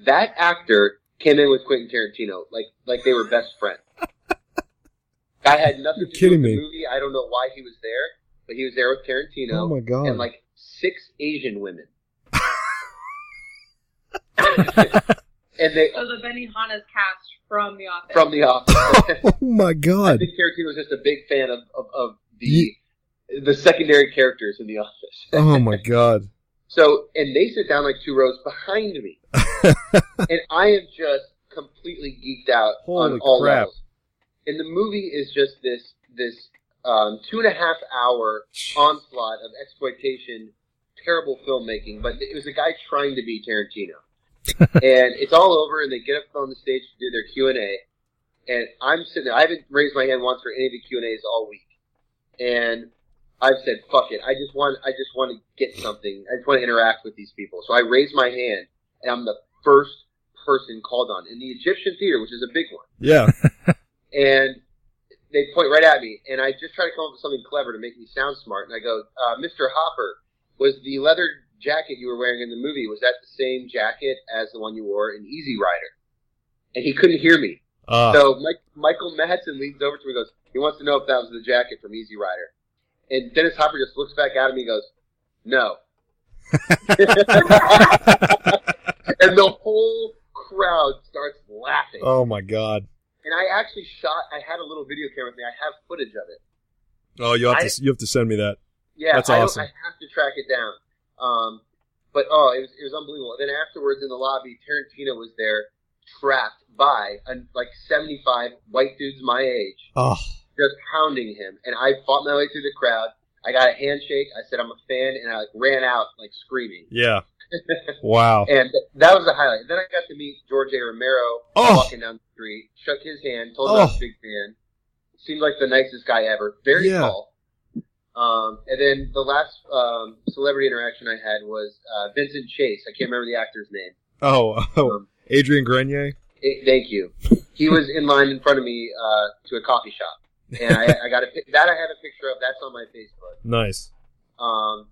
that actor came in with Quentin Tarantino like like they were best friends. Guy had nothing You're to kidding do with me. the movie. I don't know why he was there, but he was there with Tarantino Oh my god. and like six Asian women. and they So the Benihana's cast from The Office. from The Office. oh my I god. think Tarantino was just a big fan of, of, of the the secondary characters in The Office. Oh my god. So, and they sit down like two rows behind me, and I am just completely geeked out Holy on all crap. levels. And the movie is just this this um, two and a half hour onslaught of exploitation, terrible filmmaking. But it was a guy trying to be Tarantino, and it's all over. And they get up on the stage to do their Q and A, and I'm sitting there. I haven't raised my hand once for any of the Q and A's all week, and I've said, "Fuck it." I just want. I just want to get something. I just want to interact with these people. So I raise my hand, and I'm the first person called on in the Egyptian theater, which is a big one Yeah. and they point right at me, and I just try to come up with something clever to make me sound smart. And I go, uh, "Mr. Hopper, was the leather jacket you were wearing in the movie was that the same jacket as the one you wore in Easy Rider?" And he couldn't hear me, Uh, so Mike, Michael Madsen leans over to me and goes, "He wants to know if that was the jacket from Easy Rider." And Dennis Hopper just looks back at me and goes, "No." and the whole crowd starts laughing. oh my god. And I actually shot. I had a little video camera with me. I have footage of it. Oh, you have I- to you have to send me that. Yeah, That's I, awesome. I have to track it down. Um, but oh, it was it was unbelievable. And Then afterwards in the lobby, Tarantino was there, trapped by uh, like seventy five white dudes my age, Oh, just hounding him. And I fought my way through the crowd. I got a handshake. I said I'm a fan, and I like ran out like screaming. yeah. Wow. And that was the highlight. Then I got to meet George A. Romero Oh. walking down the street, shook his hand, told him I was Oh. a big fan. Seemed like the nicest guy ever. Very Yeah. tall. Um, and then the last um, celebrity interaction I had was uh, Vincent Chase. I can't remember the actor's name. Oh, oh, Um, Adrian Grenier. eh, thank you. He was in line in front of me uh, to a coffee shop, and I, I got a pic- that I have a picture of. That's on my Facebook. Nice. Um,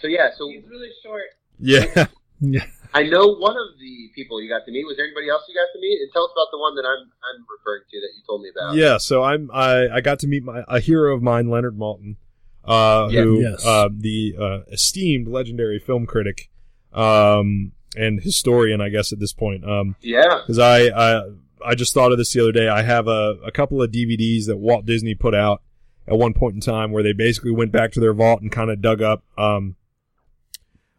so yeah, so He's really short. Yeah. Yeah. I know one of the people you got to meet. Was there anybody else you got to meet? And tell us about the one that I'm I'm referring to that you told me about. Yeah, so I'm I, I got to meet my a hero of mine, Leonard Maltin, uh, Yeah. who Yes. uh, the uh, esteemed legendary film critic um, and historian, I guess at this point. Um, Yeah. because I, I I just thought of this the other day. I have a, a couple of DVDs that Walt Disney put out at one point in time where they basically went back to their vault and kind of dug up um,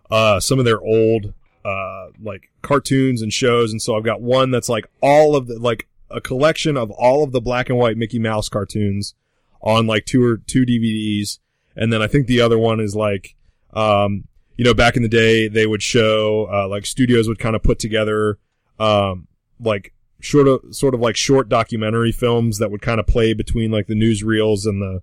uh, some of their old uh, like cartoons and shows. And so I've got one that's like all of the like a collection of all of the black and white Mickey Mouse cartoons on like two or two DVDs. And then I think the other one is like, um, you know, back in the day, they would show, uh, like studios would kind of put together, um, like sort of, sort of like short documentary films that would kind of play between like the newsreels and the,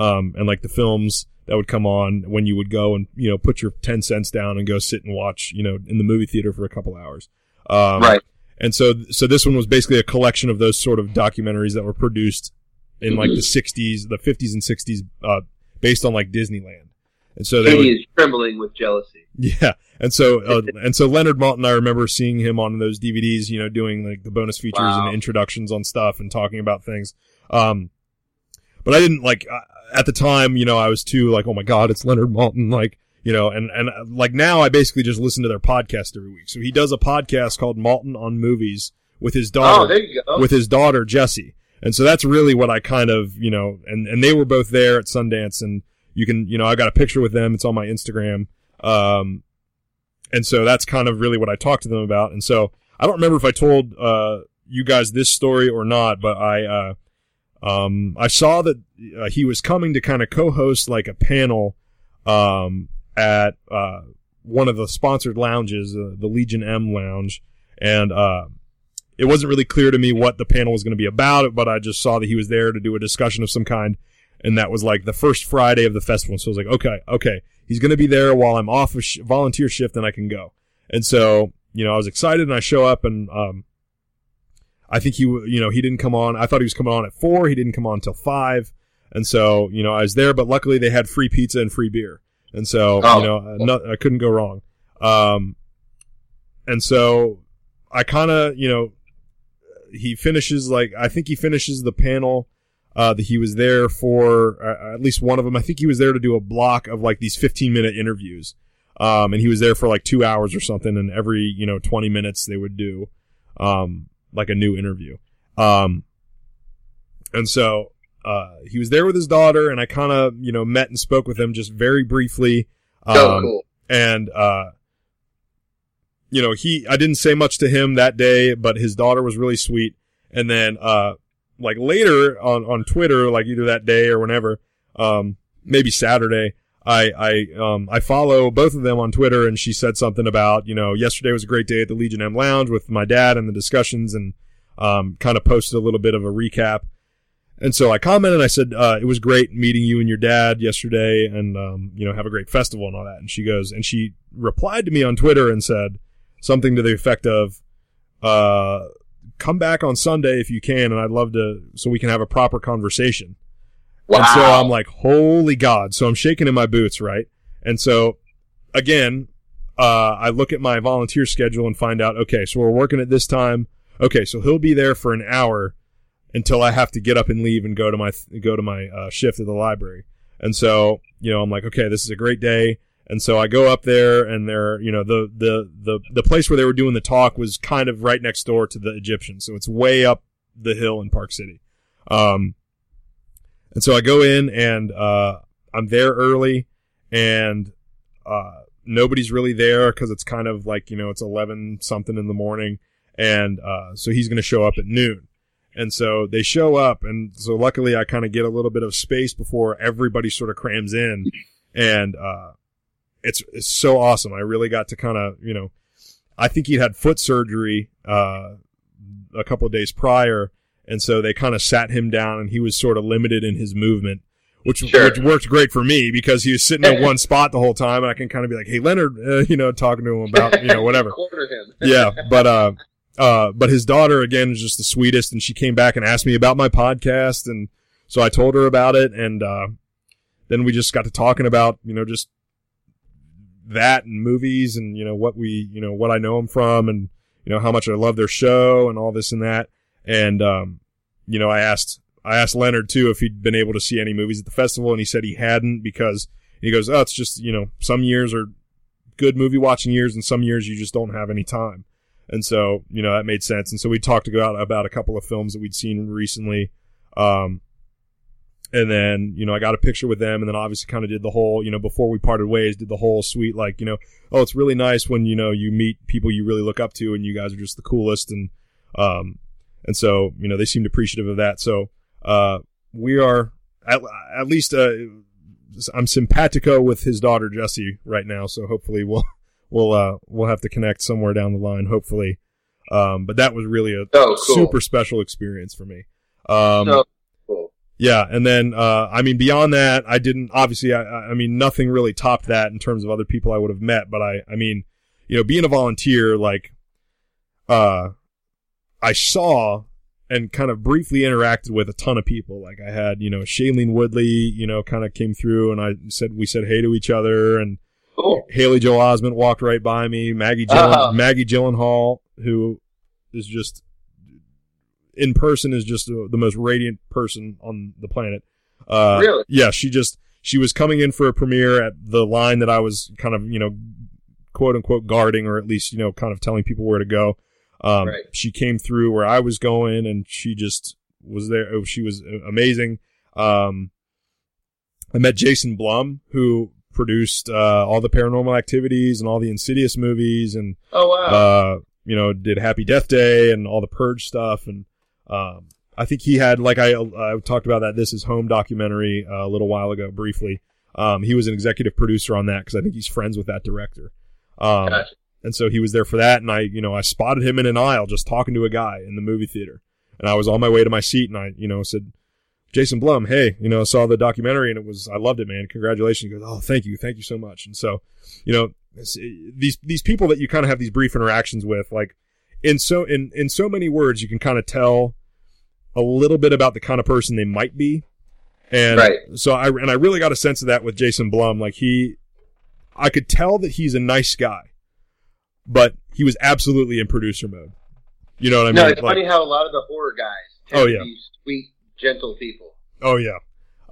um, and like the films that would come on when you would go and, you know, put your 10 cents down and go sit and watch, you know, in the movie theater for a couple hours. Um, Right. and so, so this one was basically a collection of those sort of documentaries that were produced in like the 60s, the 50s and 60s, uh, based on like Disneyland. And so they would, is trembling with jealousy. yeah. And so, uh, and so Leonard Maltin, I remember seeing him on those DVDs, you know, doing like the bonus features Wow. and introductions on stuff and talking about things. Um, but I didn't like, at the time, you know, I was too like, oh my God, it's Leonard Maltin. Like, you know, and, and uh, like now I basically just listen to their podcast every week. So he does a podcast called Maltin on Movies with his daughter Oh, you go. with his daughter Jessie. And so that's really what I kind of, you know, and, and they were both there at Sundance and you can, you know, I got a picture with them. It's on my Instagram. Um, and so that's kind of really what I talked to them about. And so I don't remember if I told, uh, you guys this story or not, but I, uh, um, I saw that uh, he was coming to kind of co-host like a panel, um, at, uh, one of the sponsored lounges, uh, the Legion M lounge. And, uh, it wasn't really clear to me what the panel was going to be about, but I just saw that he was there to do a discussion of some kind. And that was like the first Friday of the festival. So I was like, okay, okay. He's going to be there while I'm off a sh- volunteer shift and I can go. And so, you know, I was excited and I show up and, um, I think he, you know, he didn't come on. I thought he was coming on at four. He didn't come on until five. And so, you know, I was there, but luckily they had free pizza and free beer. And so, Oh. you know, no, I couldn't go wrong. Um, and so I kind of, you know, he finishes like I think he finishes the panel uh, that he was there for uh, at least one of them. I think he was there to do a block of like these 15 minute interviews. Um, and he was there for like two hours or something. And every, you know, 20 minutes they would do, um, like a new interview. Um, and so, uh, he was there with his daughter and I kind of, you know, met and spoke with him just very briefly. Um, So cool. and, uh, you know, he, I didn't say much to him that day, but his daughter was really sweet. And then, uh, like later on, on Twitter, like either that day or whenever, um, maybe Saturday, I, I, um, I follow both of them on Twitter and she said something about, you know, yesterday was a great day at the Legion M Lounge with my dad and the discussions and, um, kind of posted a little bit of a recap. And so I commented, I said, uh, it was great meeting you and your dad yesterday and, um, you know, have a great festival and all that. And she goes, and she replied to me on Twitter and said something to the effect of, uh, come back on Sunday if you can. And I'd love to, so we can have a proper conversation. Wow. And so I'm like, holy God. So I'm shaking in my boots, right? And so again, uh, I look at my volunteer schedule and find out, okay, so we're working at this time. Okay, so he'll be there for an hour until I have to get up and leave and go to my, go to my, uh, shift at the library. And so, you know, I'm like, okay, this is a great day. And so I go up there and they're, you know, the, the, the, the place where they were doing the talk was kind of right next door to the Egyptian. So it's way up the hill in Park City. Um, and so I go in and, uh, I'm there early and, uh, nobody's really there because it's kind of like, you know, it's 11 something in the morning. And, uh, so he's going to show up at noon. And so they show up. And so luckily I kind of get a little bit of space before everybody sort of crams in. And, uh, it's, it's so awesome. I really got to kind of, you know, I think he'd had foot surgery, uh, a couple of days prior. And so they kind of sat him down and he was sort of limited in his movement, which, Sure. which worked great for me because he was sitting in one spot the whole time and I can kind of be like, Hey, Leonard, uh, you know, talking to him about, you know, whatever. Yeah. But, uh, uh, but his daughter again is just the sweetest and she came back and asked me about my podcast. And so I told her about it. And, uh, then we just got to talking about, you know, just that and movies and, you know, what we, you know, what I know them from and, you know, how much I love their show and all this and that. And, um, you know, I asked, I asked Leonard too if he'd been able to see any movies at the festival and he said he hadn't because he goes, oh, it's just, you know, some years are good movie watching years and some years you just don't have any time. And so, you know, that made sense. And so we talked about, about a couple of films that we'd seen recently. Um, and then, you know, I got a picture with them and then obviously kind of did the whole, you know, before we parted ways, did the whole sweet, like, you know, oh, it's really nice when, you know, you meet people you really look up to and you guys are just the coolest. And, um, and so, you know, they seemed appreciative of that. So, uh, we are at, at least, uh, I'm simpatico with his daughter, Jessie, right now. So hopefully we'll, we'll, uh, we'll have to connect somewhere down the line, hopefully. Um, but that was really a Oh, cool. super special experience for me. Um, So. Yeah, and then uh, I mean beyond that, I didn't obviously. I, I mean nothing really topped that in terms of other people I would have met. But I, I mean, you know, being a volunteer, like, uh, I saw and kind of briefly interacted with a ton of people. Like I had, you know, Shailene Woodley, you know, kind of came through, and I said we said hey to each other, and Cool. Haley Joel Osment walked right by me. Maggie Gyllen, Uh-huh. Maggie Gyllenhaal, who is just in person is just uh, the most radiant person on the planet. Uh, Really? Yeah, she just she was coming in for a premiere at the line that I was kind of you know quote unquote guarding or at least you know kind of telling people where to go. Um, Right. She came through where I was going and she just was there. oh, She was uh, amazing. Um, I met Jason Blum who produced uh, all the Paranormal Activities and all the Insidious movies and Oh wow. uh, you know, did Happy Death Day and all the Purge stuff. And, um, I think he had, like I, I talked about that This Is Home documentary uh, a little while ago briefly. Um, he was an executive producer on that because I think he's friends with that director. Um, gotcha. and so he was there for that. And I, you know, I spotted him in an aisle just talking to a guy in the movie theater. And I was on my way to my seat and I, you know, said, Jason Blum, hey, you know, saw the documentary and it was, I loved it, man. Congratulations. He goes, oh, thank you. Thank you so much. And so, you know, these, these people that you kind of have these brief interactions with, like in so, in, in so many words, you can kind of tell a little bit about the kind of person they might be. And Right. so I, and I really got a sense of that with Jason Blum. Like he, I could tell that he's a nice guy, but he was absolutely in producer mode. You know what I no, mean? it's Like- funny how a lot of the horror guys Oh, yeah. sweet, gentle people. Oh yeah.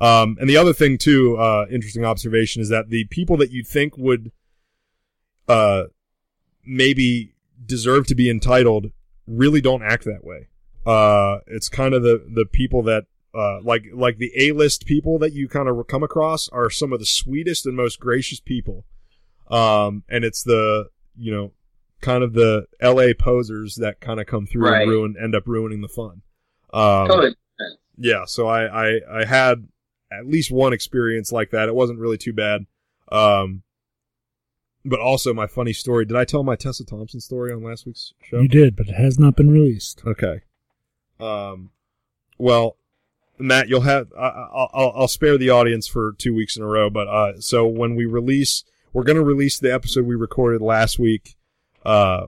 Um, and the other thing too, uh, interesting observation is that the people that you'd think would, uh, maybe deserve to be entitled really don't act that way. Uh, it's kind of the the people that uh like like the A list people that you kind of come across are some of the sweetest and most gracious people. Um, and it's the you know kind of the L.A. posers that kind of come through Right. and ruin end up ruining the fun. Um, Totally. yeah, so I, I I had at least one experience like that. It wasn't really too bad. Um, but also my funny story. Did I tell my Tessa Thompson story on last week's show? You did, but it has not been released. Okay. Um, well, Matt, you'll have. I, I- I'll I'll spare the audience for two weeks in a row. But uh, so when we release, we're going to release the episode we recorded last week. Uh,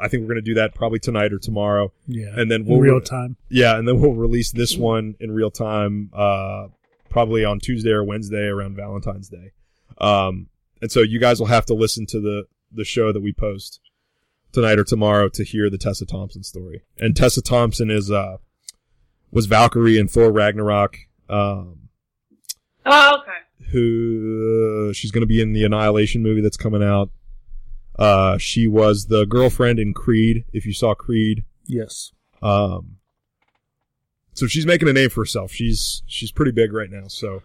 I think we're going to do that probably tonight or tomorrow. Yeah. And then we'll- real time. Yeah, and then we'll release this one in real time, uh, probably on Tuesday or Wednesday around Valentine's Day. Um, and so you guys will have to listen to the the show that we post tonight or tomorrow to hear the Tessa Thompson story. And Tessa Thompson is uh was Valkyrie in Thor Ragnarok. Um, Oh, okay. who uh, she's going to be in the Annihilation movie that's coming out. Uh, she was the girlfriend in Creed. If you saw Creed, Yes. um, so she's making a name for herself. She's she's pretty big right now. So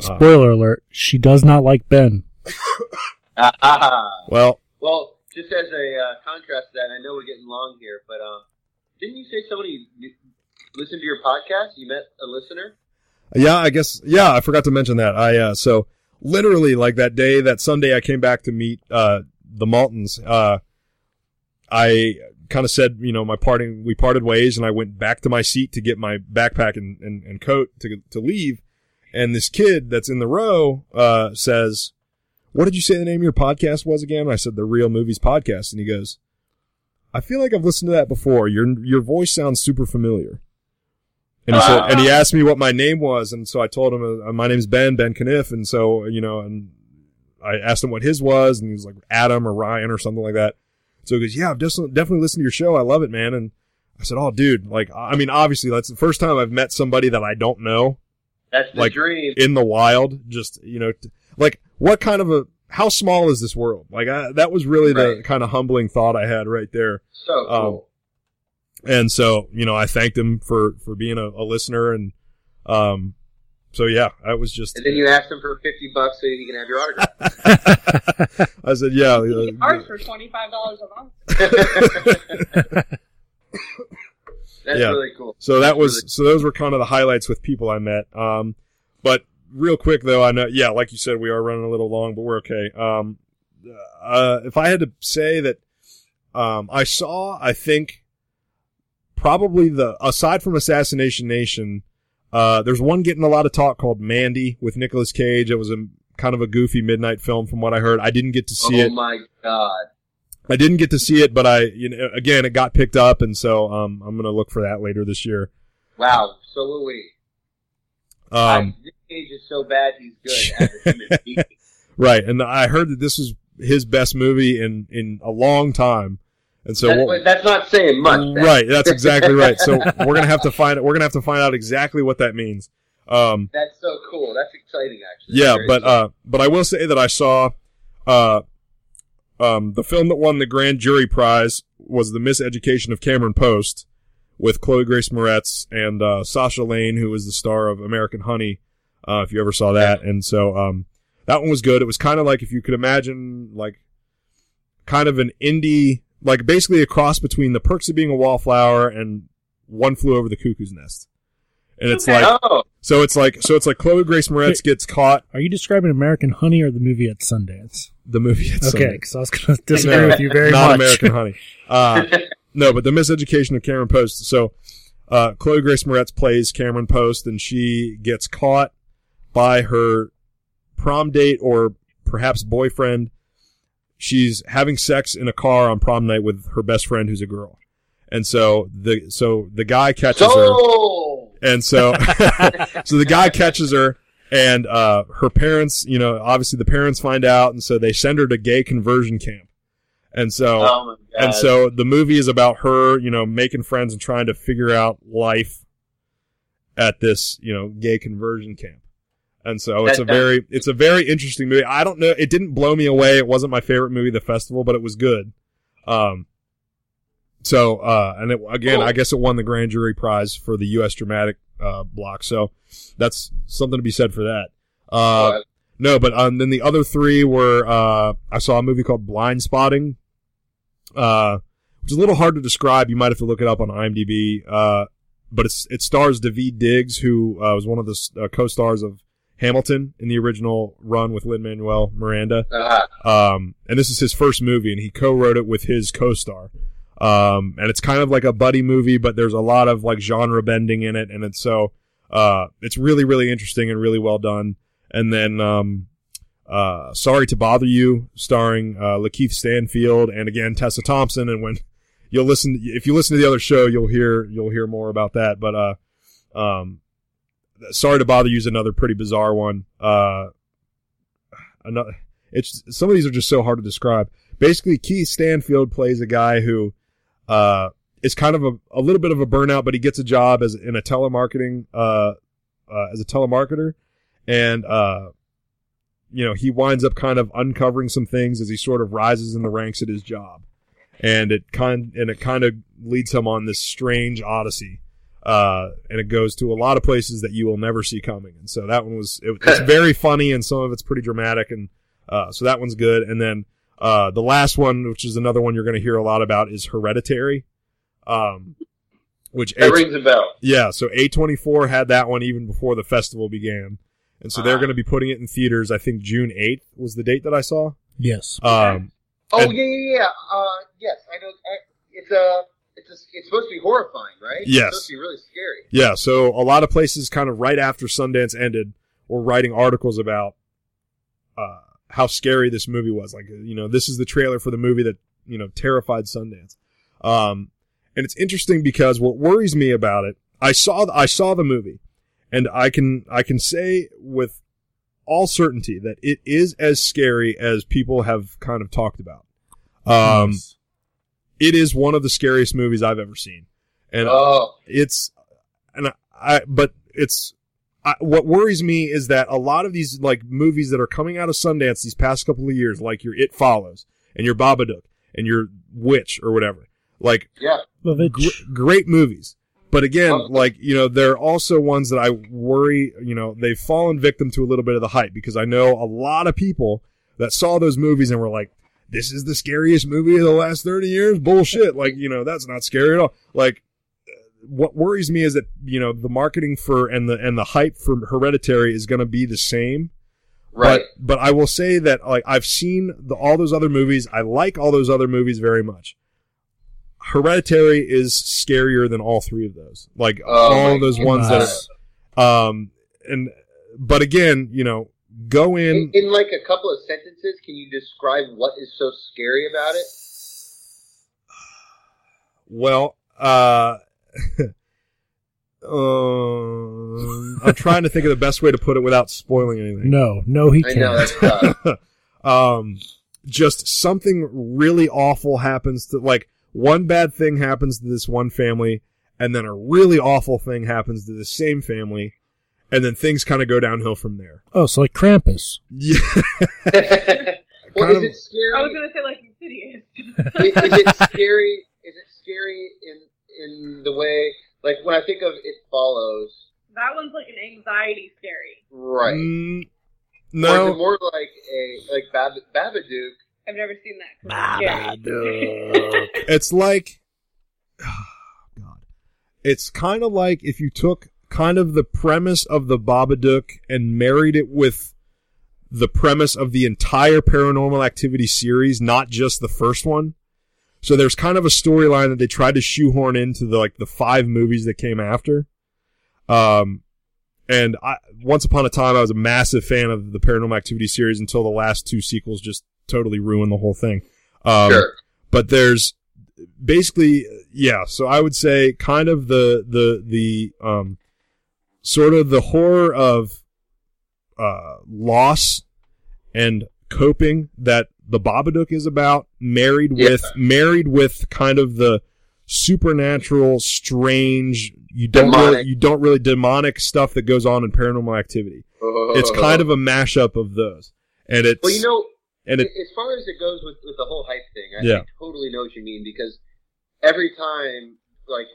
Spoiler alert: she does not like Ben. Ah. well, Well, just as a uh, contrast to that, I know we're getting long here, but um, didn't you say somebody listened to your podcast? You met a listener? yeah, I guess yeah. I forgot to mention that. I uh, so literally like that day, that Sunday, I came back to meet uh the Maltins. Uh, I kind of said, you know, my parting, we parted ways, and I went back to my seat to get my backpack and and, and coat to to leave. And this kid that's in the row uh says, "What did you say the name of your podcast was again?" I said, "The Real Movies Podcast," and he goes. I feel like I've listened to that before. Your your voice sounds super familiar. And he said, and he asked me what my name was, and so I told him, uh, my name's Ben Ben Kniff, and so you know, and I asked him what his was, and he was like Adam or Ryan or something like that. So he goes, "Yeah, I've definitely definitely listened to your show. I love it, man." And I said, "Oh, dude, like, I mean, obviously that's the first time I've met somebody that I don't know That's the Like- dream. in the wild. Just you know, t- like what kind of a how small is this world? Like I, that was really the kind of humbling thought I had right there. so um, cool. And so, you know, I thanked him for, for being a, a listener. And, um, so yeah, I was just, and then you asked him for fifty bucks so he can have your autograph. I said, yeah, Ours uh, for twenty five dollars a month. That's Yeah. really cool. so that That's was, really- so those were kind of the highlights with people I met. Um, but real quick though, I know, yeah, like you said, we are running a little long, but we're okay. Um, uh, if I had to say that, um, I saw, I think probably the, aside from Assassination Nation, uh, there's one getting a lot of talk called Mandy with Nicolas Cage. It was a kind of a goofy midnight film from what I heard. I didn't get to see oh it. Oh my god. I didn't get to see it, but I, you know, again, it got picked up, and so um, I'm gonna look for that later this year. Wow. So will we. Um, I, Cage is so bad he's good as a human being. right, and I heard that this was his best movie in in a long time, and so that's, we'll- that's not saying much. Right, that's exactly right. So we're gonna have to find we're gonna have to find out exactly what that means. Um, That's so cool. That's exciting, actually. yeah, but uh, but I will say that I saw, uh, um, the film that won the grand jury prize was the Miseducation of Cameron Post, with Chloe Grace Moretz and uh, Sasha Lane, who was the star of American Honey. Uh, if you ever saw that, and so um, that one was good. It was kind of like if you could imagine, like, kind of an indie, like basically a cross between The Perks of Being a Wallflower and One Flew Over the Cuckoo's Nest. And it's Okay. like oh, so it's like so it's like Chloe Grace Moretz gets caught Are you describing American Honey or the movie at Sundance? the movie. At Okay, Sundance. Okay, because I was going to disagree with you very not much. American Honey. Uh, no, but the Miseducation of Cameron Post. So, uh, Chloe Grace Moretz plays Cameron Post, and she gets caught by her prom date or perhaps boyfriend. She's having sex in a car on prom night with her best friend, who's a girl, and so the so the guy catches her. And so, so the guy catches her and, uh, her parents, you know, obviously the parents find out. And so they send her to gay conversion camp. And so, oh and so the movie is about her, you know, making friends and trying to figure out life at this, you know, gay conversion camp. And so it's a very, it's a very interesting movie. I don't know. It didn't blow me away. It wasn't my favorite movie of the festival, but it was good. Um, so uh, and it, again, Cool. I guess it won the grand jury prize for the U.S. dramatic uh, block. So that's something to be said for that. Uh, Uh, no, but um, then the other three were uh, I saw a movie called Blindspotting, uh, which is a little hard to describe. You might have to look it up on IMDb. Uh, but it's it stars Daveed Diggs, who uh, was one of the uh, co-stars of Hamilton in the original run with Lin Manuel Miranda. uh, Um, and this is his first movie, and he co-wrote it with his co-star. Um, and it's kind of like a buddy movie, but there's a lot of like genre bending in it, and it's so uh, it's really really interesting and really well done. And then um, uh, Sorry to Bother You, starring uh, Lakeith Stanfield and again Tessa Thompson. And when you'll listen, if you listen to the other show, you'll hear you'll hear more about that. But uh, um, Sorry to Bother You is another pretty bizarre one. Uh, another, it's some of these are just so hard to describe. Basically, Keith Stanfield plays a guy who uh, is kind of a, a little bit of a burnout, but he gets a job as in a telemarketing uh, uh, as a telemarketer, and uh, you know he winds up kind of uncovering some things as he sort of rises in the ranks at his job, and it kind and it kind of leads him on this strange odyssey. Uh, and it goes to a lot of places that you will never see coming. And so that one was, it, it's very funny and some of it's pretty dramatic. And, uh, so that one's good. And then, uh, the last one, which is another one you're going to hear a lot about is Hereditary. Um, which, that A- rings a bell. yeah, so A24 had that one even before the festival began. And so they're Ah. going to be putting it in theaters. I think June 8th was the date that I saw. Yes. Um, Oh And- yeah, yeah, yeah. Uh, yes, I know. I, it's a, it's a, it's supposed to be horrifying, right? Yes. It's supposed to be really scary. Yeah, so a lot of places kind of right after Sundance ended were writing articles about uh, how scary this movie was. Like, you know, this is the trailer for the movie that, you know, terrified Sundance. Um, and it's interesting because what worries me about it, I saw, I saw the movie and I can, I can say with all certainty that it is as scary as people have kind of talked about. Um, Yes. It is one of the scariest movies I've ever seen. And Oh, it's and I, I but it's I, what worries me is that a lot of these like movies that are coming out of Sundance these past couple of years, like your It Follows and your Babadook and your Witch or whatever, like yeah. Gr- great movies. But again, Oh. like you know, there are also ones that I worry. You know, they've fallen victim to a little bit of the hype because I know a lot of people that saw those movies and were like, "This is the scariest movie of the last thirty years." Bullshit. Like you know, that's not scary at all. Like what worries me is that you know the marketing for and the and the hype for Hereditary is going to be the same. Right. But but I will say that like I've seen the, all those other movies. I like all those other movies very much. Hereditary is scarier than all three of those. Like Oh all those ones that are, um and but again, you know, go in, in in like a couple of sentences, can you describe what is so scary about it? well, uh um, I'm trying to think of the best way to put it without spoiling anything. No, no, he I can't. know that's tough. um, just something really awful happens to like one bad thing happens to this one family, and then a really awful thing happens to the same family, and then things kind of go downhill from there. Oh, so like Krampus. Yeah, well, is of- it scary? I was gonna say like Insidious. is, is it scary? Is it scary in in the way like when I think of It Follows? that one's like an anxiety scary. Right. Mm, Or is it no, more like a like Bab- Babadook? I've never seen that. it's. Babadook. it's like, God, it's kind of like if you took kind of the premise of the Babadook and married it with the premise of the entire Paranormal Activity series, not just the first one. So there's kind of a storyline that they tried to shoehorn into the like the five movies that came after. Um, and I once upon a time I was a massive fan of the Paranormal Activity series until the last two sequels just totally ruined the whole thing. Um, sure. but there's basically yeah so i would say kind of the the the um sort of the horror of uh loss and coping that the babadook is about married Yeah. with married with kind of the supernatural strange you don't really, Demonic. you don't really demonic stuff that goes on in paranormal activity it's kind of a mashup of those and it's Well, you know, and it as far as it goes with, with the whole hype thing, I, Yeah. I totally know what you mean because every time, like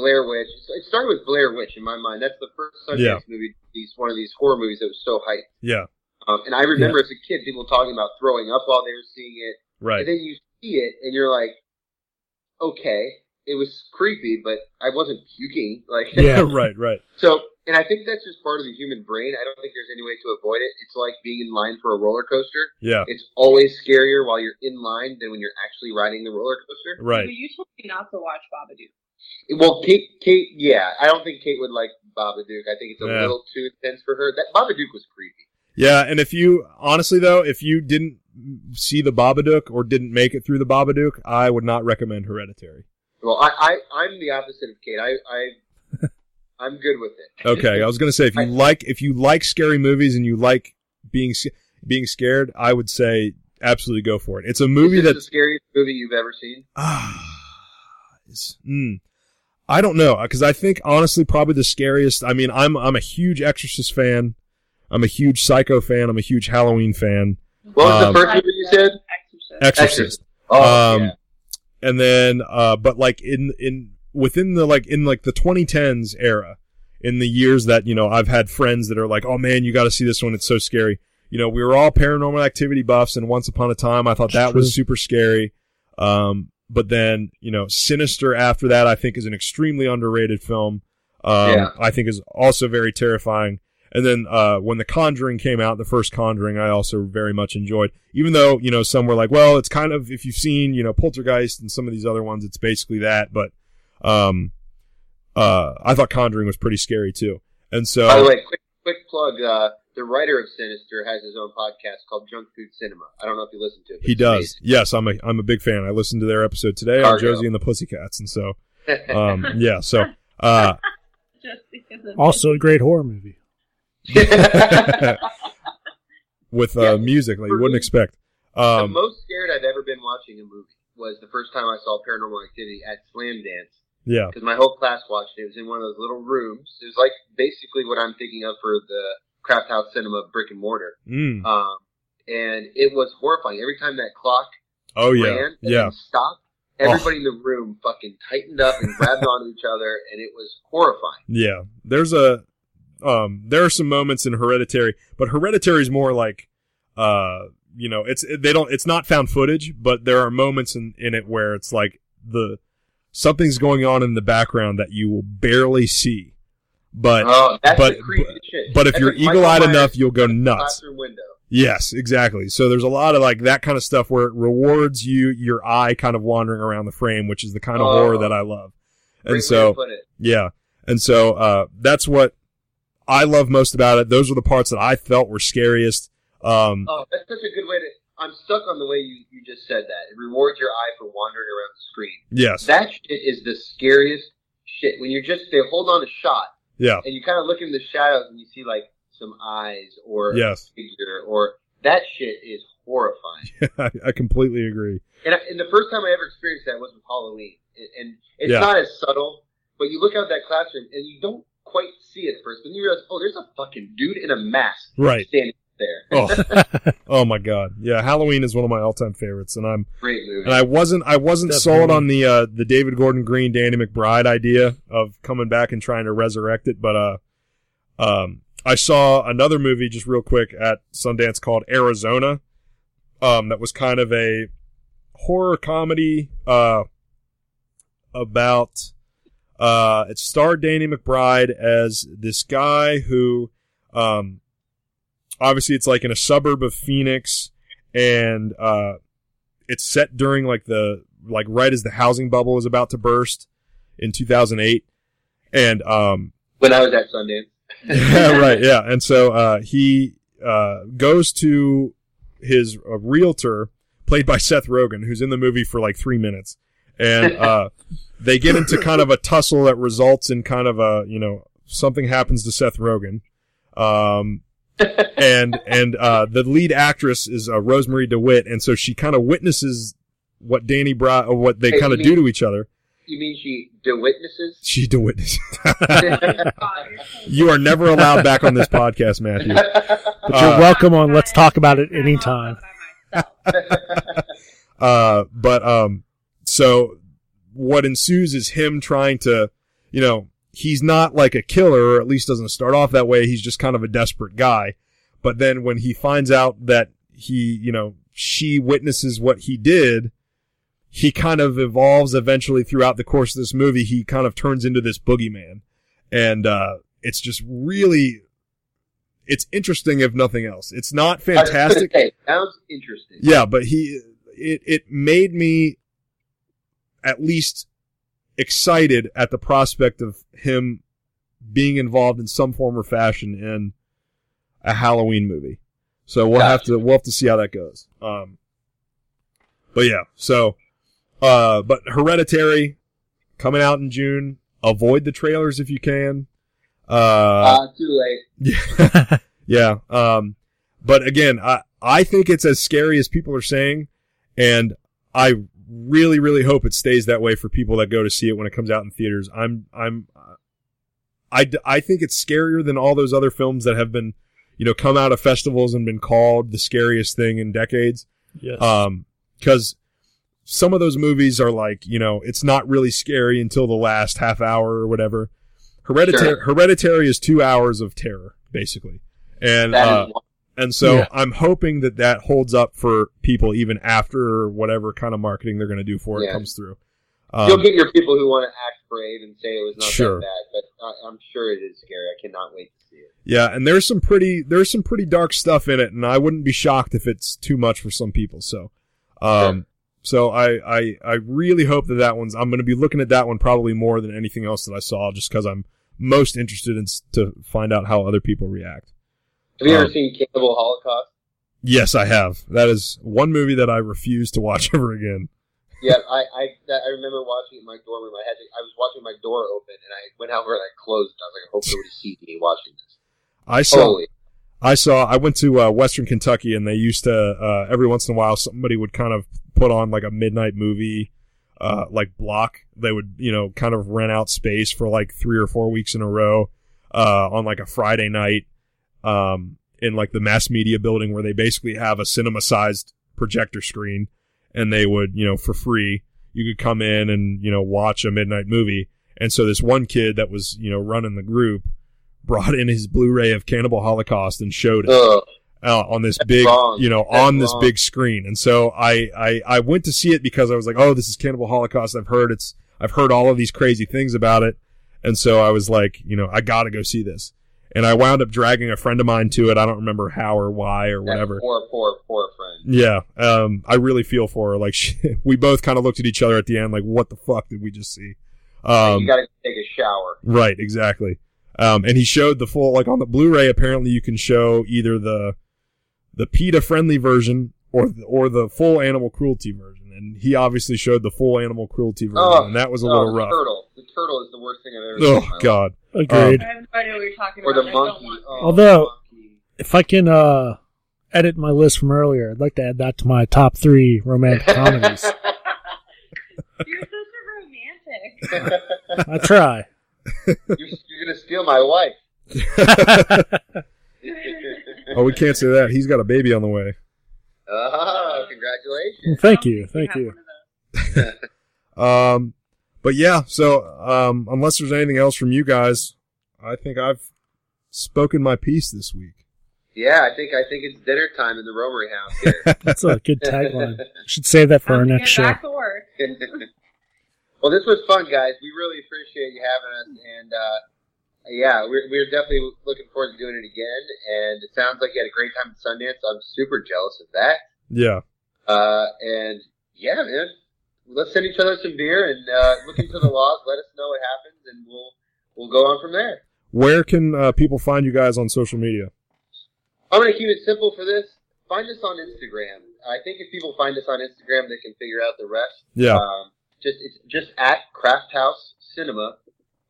Blair Witch, it started with Blair Witch in my mind. That's the first Sundance Yeah. movie, these one of these horror movies that was so hyped. Yeah. Um, and I remember as a kid people talking about throwing up while they were seeing it, Right. and then you see it and you're like, okay, it was creepy, but I wasn't puking. Like, Yeah. right. Right. so, and I think that's just part of the human brain. I don't think there's any way to avoid it. It's like being in line for a roller coaster. Yeah. It's always scarier while you're in line than when you're actually riding the roller coaster. Right. But you told me not to watch Babadook. Well, Kate, Kate, yeah, I don't think Kate would like Babadook. I think it's a Yeah. little too intense for her. That Babadook was creepy. Yeah, and if you honestly though, if you didn't see the Babadook or didn't make it through the Babadook, I would not recommend Hereditary. Well, I, I, I'm the opposite of Kate. I, I, I'm good with it. Okay, I was gonna say if you I- like if you like scary movies and you like being being scared, I would say absolutely go for it. It's a movie that's the scariest movie you've ever seen? ah, mm, I don't know because I think honestly probably the scariest. I mean, I'm I'm a huge Exorcist fan. I'm a huge Psycho fan. I'm a huge Halloween fan. What was Um, the first movie you said? Exorcist. Exorcist. Oh, um, yeah. and then uh but like in in within the like in like the 2010s era in the years that you know I've had friends that are like oh man you got to see this one it's so scary you know we were all paranormal activity buffs and once upon a time I thought that was super scary um but then you know Sinister after that I think is an extremely underrated film um Yeah. I think is also very terrifying and then uh, when The Conjuring came out, the first Conjuring, I also very much enjoyed. Even though you know some were like, well, it's kind of if you've seen you know Poltergeist and some of these other ones, it's basically that. But um, uh, I thought Conjuring was pretty scary too. And so By the way, quick, quick plug. Uh, the writer of Sinister has his own podcast called Junk Food Cinema. I don't know if you listen to it. he it's does. Yes, I'm a I'm a big fan. I listened to their episode today on Josie and the Pussycats, and so um, yeah, so uh, Just because of Also a great horror movie. with uh, Yeah, music like you wouldn't me- expect. the Um, most scared I've ever been watching a movie was the first time I saw Paranormal Activity at Slamdance yeah, because my whole class watched it. It was in one of those little rooms. It was like basically what I'm thinking of for the Crafthouse Cinema brick and mortar. mm. Um, and it was horrifying. Every time that clock oh yeah, and yeah. stopped, everybody in the room fucking tightened up and grabbed onto each other, and it was horrifying. Yeah, there's a um there are some moments in Hereditary, but Hereditary is more like uh you know, it's they don't it's not found footage, but there are moments in in it where it's like the something's going on in the background that you will barely see. But Oh, that's but- but if That's you're eagle-eyed enough, you'll go nuts. Yes, exactly. So there's a lot of like that kind of stuff where it rewards you your eye kind of wandering around the frame, which is the kind of Oh. horror that I love. And so yeah. And so uh that's what I love most about it. Those were the parts that I felt were scariest. Um Oh, that's such a good way to. I'm stuck on the way you, you just said that. It rewards your eye for wandering around the screen. yes. That shit is the scariest shit. When you're just they hold on a shot Yeah. and you kind of look in the shadows and you see like some eyes or Yes. a figure or that shit is horrifying. I, I completely agree. And, I, and the first time I ever experienced that was with Halloween, and, and it's Yeah. not as subtle, but you look out that classroom and you don't quite see it at first, but then you realize, oh, there's a fucking dude in a mask Right. standing there. Oh. oh my god. Yeah, Halloween is one of my all-time favorites and I'm Great movie. and I wasn't I wasn't Definitely. sold on the uh the David Gordon Green Danny McBride idea of coming back and trying to resurrect it, but uh um I saw another movie just real quick at Sundance called Arizona. Um that was kind of a horror comedy uh about uh it starred Danny McBride as this guy who um obviously it's like in a suburb of Phoenix and uh it's set during like the like right as the housing bubble is about to burst in 2008 and um when I was at Sundance. yeah, right yeah and so uh he uh goes to his uh, realtor played by Seth Rogen who's in the movie for like 3 minutes and uh they get into kind of a tussle that results in kind of a you know something happens to Seth Rogen um and and uh, the lead actress is uh, Rosemarie DeWitt, and so she kind of witnesses what Danny Bri or what they Hey, kind of do to each other. You mean she the witnesses? She DeWitness. God, you're you are never allowed back on this podcast, Matthew. But Uh, you're welcome on Let's Talk About It anytime. Uh, but um, so what ensues is him trying to, you know, he's not like a killer, or at least doesn't start off that way. He's just kind of a desperate guy. But then when he finds out that he, you know, she witnesses what he did, he kind of evolves eventually throughout the course of this movie. He kind of turns into this boogeyman. And, uh, it's just really, it's interesting if nothing else. It's not I was gonna fantastic. say, sounds interesting. Yeah, but he, it, it made me at least excited at the prospect of him being involved in some form or fashion in a Halloween movie. So we'll have to, we'll have to see how that goes. Um, but yeah, so, uh, but Hereditary coming out in June. Avoid the trailers if you can. Uh, Uh, too late. yeah. yeah. Um, but again, I, I think it's as scary as people are saying. And I really, really hope it stays that way for people that go to see it when it comes out in theaters. I'm, I'm, I, I think it's scarier than all those other films that have been, you know, come out of festivals and been called the scariest thing in decades. Yes. Um, cause some of those movies are like, you know, it's not really scary until the last half hour or whatever. Hereditary, Sure. Hereditary is two hours of terror, basically. And, That is uh, one. And so Yeah. I'm hoping that that holds up for people even after whatever kind of marketing they're going to do for it Yeah. comes through. You'll Um, get your people who want to act brave and say it was not Sure. that bad, but I, I'm sure it is scary. I cannot wait to see it. yeah, and there's some pretty, there's some pretty dark stuff in it, and I wouldn't be shocked if it's too much for some people. So, um, so I, I, I really hope that that one's, I'm going to be looking at that one probably more than anything else that I saw, just because I'm most interested in to find out how other people react. Have you Um, ever seen Cannibal Holocaust? Yes, I have. That is one movie that I refuse to watch ever again. Yeah, I I, that, I remember watching it in my dorm room. I had to, I was watching my door open, and I went out where I closed. And I was like, I hope nobody sees me watching this. I saw, Holy, I saw, I went to uh, Western Kentucky and they used to, uh, every once in a while, somebody would kind of put on like a midnight movie, uh, like block. They would, you know, kind of rent out space for like three or four weeks in a row, uh, on like a Friday night, um, in like the mass media building where they basically have a cinema sized projector screen and they would, you know, for free, you could come in and, you know, watch a midnight movie. And so this one kid that was, you know, running the group brought in his Blu-ray of Cannibal Holocaust and showed it uh, on this big, wrong. you know, That's on this wrong. big screen. And so I, I, I went to see it because I was like, oh, this is Cannibal Holocaust. I've heard it's, I've heard all of these crazy things about it. And so I was like, you know, I gotta go see this. And I wound up dragging a friend of mine to it. I don't remember how or why or That whatever. Poor, poor, poor friend. Yeah. Um, I really feel for her. Like she, we both kind of looked at each other at the end, like, what the fuck did we just see? Um, you got to take a shower. Right, exactly. Um, and he showed the full, like on the Blu-ray, apparently you can show either the, the PETA friendly version or, the, or the full animal cruelty version. And he obviously showed the full animal cruelty version, Oh, and that was a oh, little the rough. turtle. The turtle is the worst thing I've ever seen. Oh. God. Agreed. I have no idea what you're talking Or about. the monkey. Oh, Although- the monkey. if I can uh, edit my list from earlier, I'd like to add that to my top three romantic comedies. You're such a romantic. I try. you're, you're gonna steal my wife. Oh, we can't say that. He's got a baby on the way. Oh, congratulations! Thank you. Thank have you. one of those. Um, but yeah, so, um, unless there's anything else from you guys, I think I've spoken my piece this week. Yeah, I think I think it's dinner time in the Romery house here. That's a good tagline. Should save that for our Time to next get show. Back to work. well, this was fun, guys. We really appreciate you having us, and uh, yeah, we're we're definitely looking forward to doing it again. And it sounds like you had a great time at Sundance. I'm super jealous of that. Yeah. Uh, and yeah, man, let's send each other some beer and uh, look into the laws. Let us know what happens, and we'll we'll go on from there. Where can uh, people find you guys on social media? I'm gonna keep it simple for this. Find us on Instagram. I think if people find us on Instagram, they can figure out the rest. Yeah. Um, just it's just at Crafthouse Cinema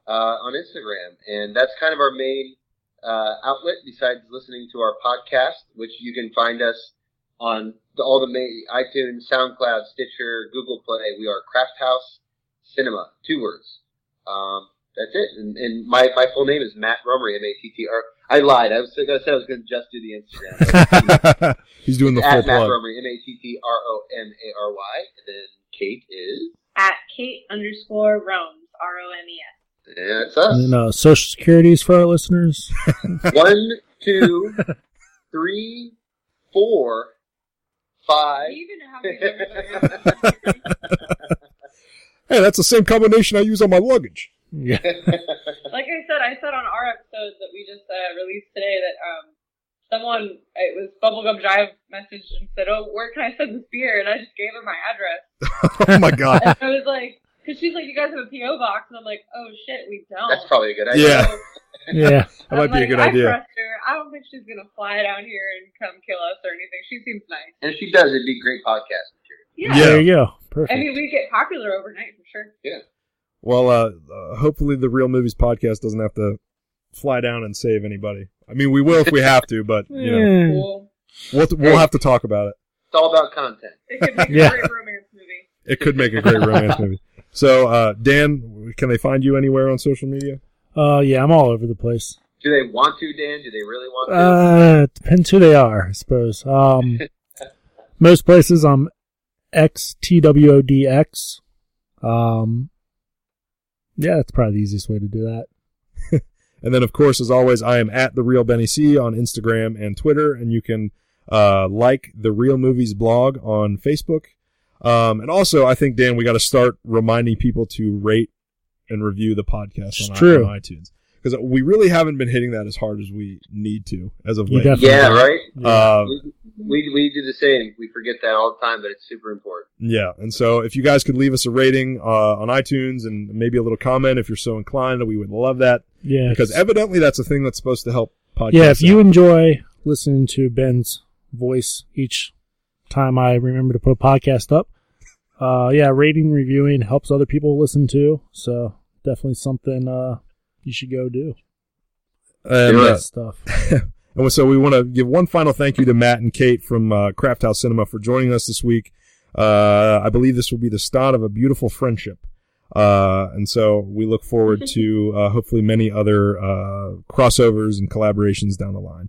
uh, on Instagram, and that's kind of our main uh, outlet besides listening to our podcast, which you can find us on the, all the main iTunes, SoundCloud, Stitcher, Google Play. We are Crafthouse Cinema, two words. Um, that's it. And, and my, my full name is Matt Romery, M A T T R. I lied. I was I said I was going to just do the Instagram. He's doing the full at Matt plug. Romery, M A T T R O M A R Y, and then Kate is. At Kate underscore Romes, R O M E S. Yeah, us. And uh, social securities for our listeners. One, two, three, four, five. Do you even know how many numbers there is? Hey, that's the same combination I use on my luggage. yeah. like I said, I said on our episode that we just uh, released today that um, someone it was Bubblegum Jive messaged and said, "Oh, where can I send this beer?" And I just gave her my address. oh my god. And I was like, because she's like, "You guys have a PO box," and I'm like, "Oh shit, we don't." That's probably a good idea. Yeah. So, Yeah. That I'm might be a like, good I idea. trust her. I don't think she's gonna fly down here and come kill us or anything. She seems nice. And if she does, it'd be great podcast material. Yeah. Yeah. There you go. Perfect. I mean, we get popular overnight for sure. Yeah. Well, uh, uh, hopefully the Real Movies podcast doesn't have to fly down and save anybody. I mean, we will if we have to, but you know, Yeah. Cool. we'll we'll have to talk about it. It's all about content. It could make Yeah. a great romance movie. It could make a great romance movie. So, uh, Dan, can they find you anywhere on social media? Uh, yeah, I'm all over the place. Do they want to, Dan? Do they really want to? Uh, depends who they are, I suppose. Um, most places I'm XTWODX. Um, yeah, that's probably the easiest way to do that. And then, of course, as always, I am at the Real Benny C on Instagram and Twitter, and you can uh, like the Real Movies blog on Facebook. Um, and also, I think Dan, we got to start reminding people to rate and review the podcast It's on, true. on iTunes because we really haven't been hitting that as hard as we need to as of You late. definitely- yeah, right. Uh, we, we we do the same. We forget that all the time, but it's super important. Yeah, and so if you guys could leave us a rating uh, on iTunes and maybe a little comment if you're so inclined, we would love that Yeah. because evidently that's a thing that's supposed to help podcasts. yeah, if you out. enjoy listening to Ben's voice each time I remember to put a podcast up, uh, yeah, rating, reviewing helps other people listen too. So definitely something, uh, you should go do. and, uh. Stuff. and so we want to give one final thank you to Matt and Kate from uh, Crafthouse Cinema for joining us this week. Uh, I believe this will be the start of a beautiful friendship. Uh, and so we look forward to uh, hopefully many other uh, crossovers and collaborations down the line.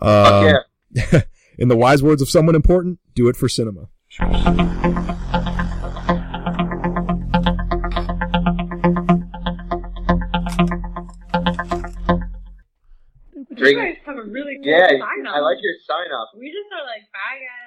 Fuck Um, yeah. in the wise words of someone important, do it for cinema. You guys have a really cool Yeah, sign I like your sign off. We just are like, bye guys.